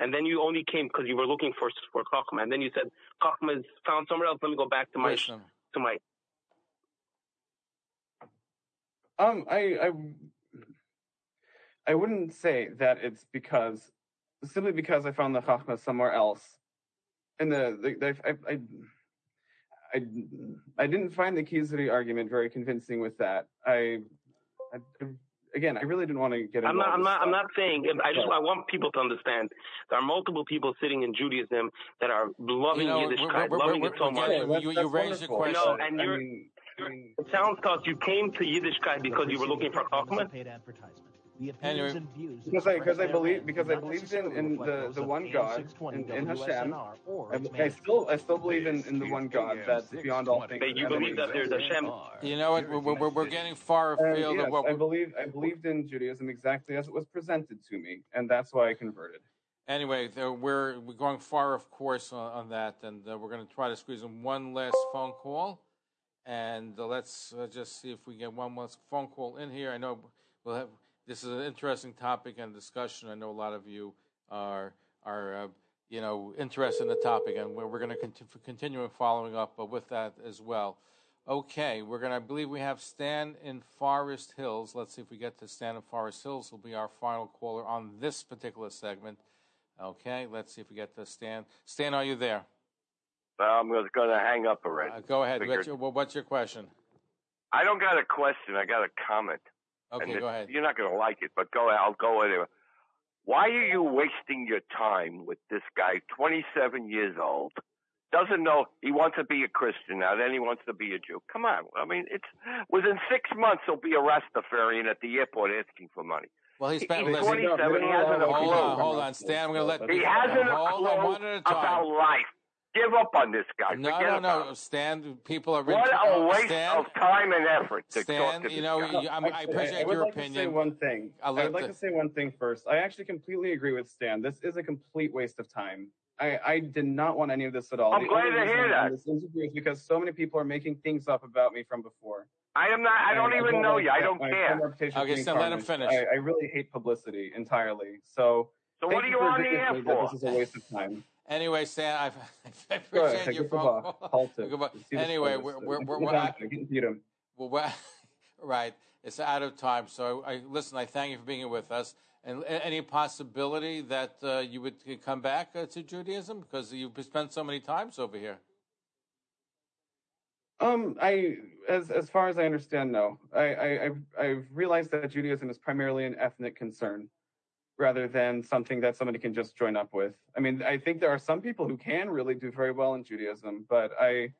and then you only came because you were looking for for Chachma, and then you said Chachma is found somewhere else. Let me go back to my Listen. to my. Um, I, I, I wouldn't say that it's because simply because I found the chachma somewhere else. And the, the, the I, I, I, I didn't find the Kuzari argument very convincing with that. I, I, again, I really didn't want to get. I'm not. I'm with not. I'm not saying. I just. I want people to understand. There are multiple people sitting in Judaism that are loving You know, Yiddishkeit, we're- we're- loving we're- it so much. getting- Yeah, you- that's- you that's raised a question. No, and I you're- mean, I mean, It sounds like you came to Yiddishkeit because you were looking for Chachma. Anyway, because I because I believe because I believed in, in the, the one God in, in Hashem. I, I still I still believe in, in the one God that's beyond all things. That you believe that there's Hashem. you know what? We're, we're, we're getting far And afield yes, of what I believe I believed in Judaism exactly as it was presented to me, and that's why I converted. Anyway, we're we're going far of course on, on that, and uh, we're going to try to squeeze in one last phone call, and uh, let's uh, just see if we get one last phone call in here. I know we'll have this is an interesting topic and discussion. I know a lot of you are are uh, you know interested in the topic, and we're, we're going to continue continue following up uh, with that as well. Okay, we're going to I believe we have Stan in Forest Hills. Let's see if we get to Stan in Forest Hills. Will be our final caller on this particular segment. Okay, let's see if we get to Stan. Stan, are you there? I'm going to hang up already. Uh, go ahead. What's your, what's your question? I don't got a question. I got a comment. Okay, go ahead. You're not going to like it, but go. I'll go anyway. Why are you wasting your time with this guy, 27 years old? Doesn't know he wants to be a Christian now, then he wants to be a Jew. Come on. I mean, it's within six months he'll be a Rastafarian at the airport asking for money. Well, he spent. He's 27. He hasn't a hold clue. on, hold on, Stan. I'm going to let. He hasn't a hold clue one at a time. about life. Give up on this guy. No, Forget no, no, it. Stan. People are. What a waste Stan, of time and effort to talk Stan, to you this know, guy. you, I'm, I Actually, appreciate I would your like to say one thing. I'll I would like the- to say one thing first. I actually completely agree with Stan. This is a complete waste of time. I, I did not want any of this at all. I'm The glad to reason hear I'm on that. This interview is because so many people are making things up about me from before. I am not. I don't And even know like you. I don't my care. former reputation Okay, being Stan, let him finish. I, I really hate publicity entirely. So, So what are you for on the air with me that for? This is a waste of time. Anyway, Stan, I've, I appreciate ahead, your phone call. Halt it. Goodbye. See the Anyway, we're we're we're, we're back, I can beat well, we're right. It's out of time. So I listen. I thank you for being here with us. And any possibility that uh, you would come back uh, to Judaism because you've spent so many times over here? Um, I, as as far as I understand, no. I, I I've, I've realized that Judaism is primarily an ethnic concern, rather than something that somebody can just join up with. I mean, I think there are some people who can really do very well in Judaism, but I,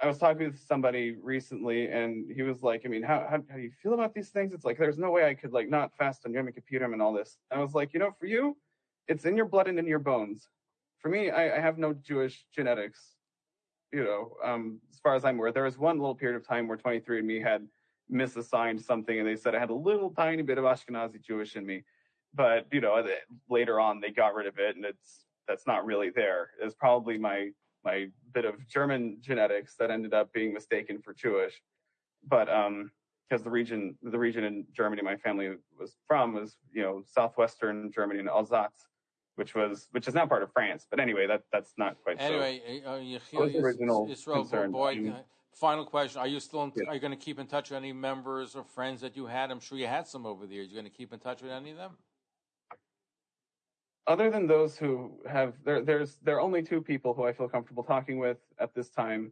I was talking with somebody recently, and he was like, I mean, how how, how do you feel about these things? It's like there's no way I could like not fast on Yom Kippurim and all this. I was like, you know, for you, it's in your blood and in your bones. For me, I, I have no Jewish genetics you know, um, as far as I'm aware, there was one little period of time where 23andMe had misassigned something, and they said I had a little tiny bit of Ashkenazi Jewish in me. But you know, later on they got rid of it, and it's that's not really there. It's probably my my bit of German genetics that ended up being mistaken for Jewish. But um, because the region the region in Germany my family was from was you know southwestern Germany and Alsace, which was which is now part of France. But anyway, that that's not quite so. Anyway, uh, That original Israel concern. Bloyd. Final question: Are you still? In, Yeah. Are you going to keep in touch with any members or friends that you had? I'm sure you had some over the years. You going to keep in touch with any of them? other than those who have there, there's there are only two people who I feel comfortable talking with at this time.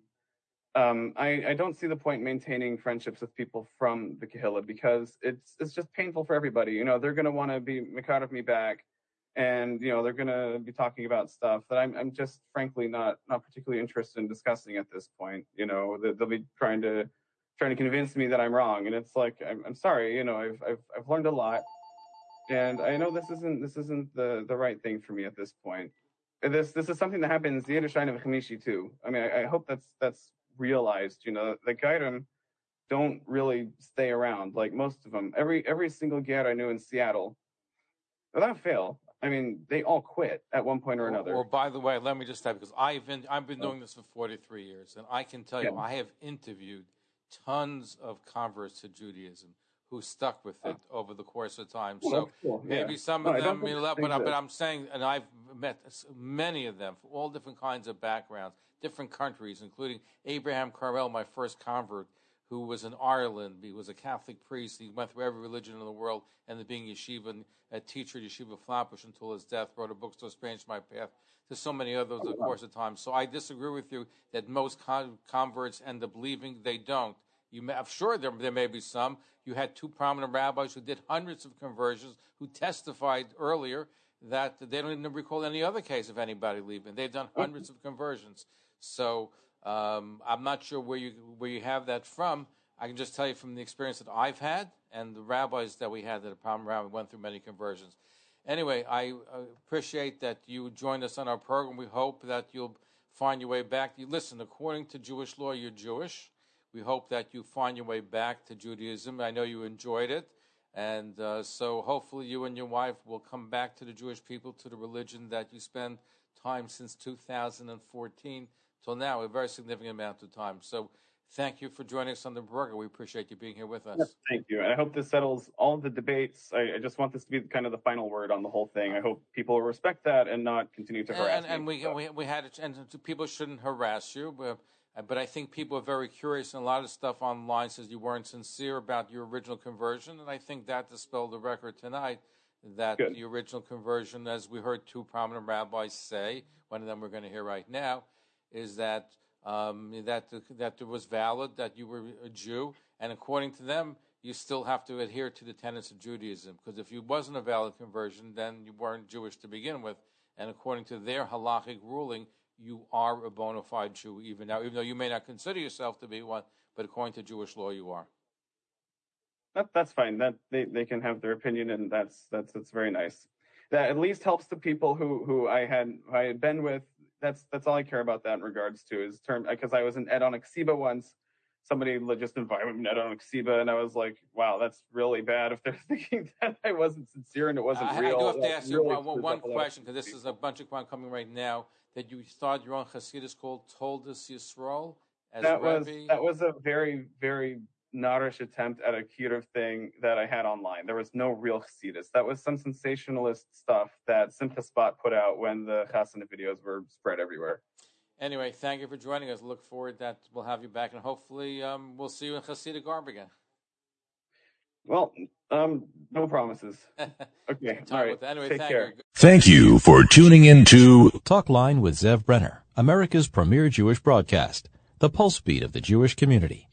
Um, I, I don't see the point maintaining friendships with people from the Kehillah because it's it's just painful for everybody. You know, they're gonna want to be Makar of me back, and you know they're gonna be talking about stuff that I'm I'm just frankly not not particularly interested in discussing at this point. You know, they'll be trying to trying to convince me that I'm wrong, and it's like I'm, I'm sorry. You know, I've I've I've learned a lot and I know this isn't this isn't the the right thing for me at this point. This this is something that happens the Yiddishine of Chamishi too. I mean, I, I, hope that's that's realized. You know, the Geirim don't really stay around like most of them. Every every single Ger I knew in Seattle, without fail, I mean, they all quit at one point or another. Well, by the way, let me just say because I've been I've been oh. doing this for 43 years, and I can tell you, yeah. I have interviewed tons of converts to Judaism who stuck with it over the course of time. Well, so cool. maybe yeah. some no, of them, you know, but, but I'm saying, and I've met many of them from all different kinds of backgrounds, different countries, including Abraham Carmel, my first convert, who was in Ireland. He was a Catholic priest. He went through every religion in the world, and being yeshiva, a teacher at Yeshiva Flatbush until his death, wrote a book, So Strange My Path, to so many others of course of time. So I disagree with you that most con- converts end up leaving. They don't. You may, I'm sure there, there may be some. You had two prominent rabbis who did hundreds of conversions who testified earlier that they don't even recall any other case of anybody leaving. They've done hundreds of conversions. So um, I'm not sure where you where you have that from. I can just tell you from the experience that I've had and the rabbis that we had that a prominent rabbi went through many conversions. Anyway, I appreciate that you joined us on our program. We hope that you'll find your way back. You listen, according to Jewish law, you're Jewish. We hope that you find your way back to Judaism. I know you enjoyed it. And uh, so hopefully you and your wife will come back to the Jewish people, to the religion that you spend time since 2014 till now, a very significant amount of time. So thank you for joining us on the program. We appreciate you being here with us. Yes, thank you. And I hope this settles all the debates. I, I, just want this to be kind of the final word on the whole thing. I hope people respect that and not continue to harass and, and me. And we, we, we had, and people shouldn't harass you. But uh, but I think people are very curious, and a lot of stuff online says you weren't sincere about your original conversion, and I think that dispelled the record tonight. That Good. the original conversion, as we heard two prominent rabbis say, one of them we're going to hear right now, is that um, that that it was valid, that you were a Jew, and according to them, you still have to adhere to the tenets of Judaism. Because if you wasn't a valid conversion, then you weren't Jewish to begin with, and according to their halachic ruling, you are a bona fide Jew even now, even though you may not consider yourself to be one, but according to Jewish law, you are. That, that's fine. That they, they can have their opinion, and that's that's that's very nice. That at least helps the people who who I had who I had been with. That's that's all I care about that in regards to is term because I was in Ed on Ksiba once. Somebody just invited me Ed on Ksiba, and I was like, "Wow, that's really bad." If they're thinking that I wasn't sincere and it wasn't uh, real, I do have to ask you one, one question because this is a bunch of questions coming right now that you started your own Hasidus called Toldos Yisrael as that Rebbe? was that was a very very narish attempt at a Kiruv thing that I had online. There was no real Hasidus. That was some sensationalist stuff that Simcha Spot put out when the Chasana videos were spread everywhere. Anyway, thank you for joining us. Look forward that we'll have you back, and hopefully um, we'll see you in Hasidic Garb again. Well, um, no promises. Okay, all right. Anyway, Take thank care. you. Thank you for tuning in to Talkline with Zev Brenner, America's premier Jewish broadcast, the pulse beat of the Jewish community.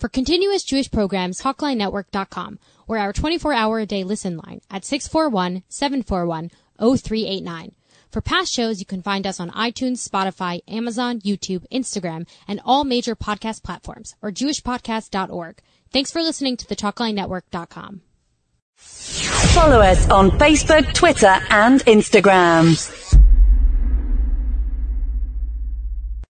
For continuous Jewish programs, TalkLineNetwork.com, or our 24-hour-a-day listen line at 641-741-0389. For past shows, you can find us on iTunes, Spotify, Amazon, YouTube, Instagram, and all major podcast platforms, or jewishpodcast.org. Thanks for listening to the TalkLineNetwork.com. Follow us on Facebook, Twitter, and Instagram.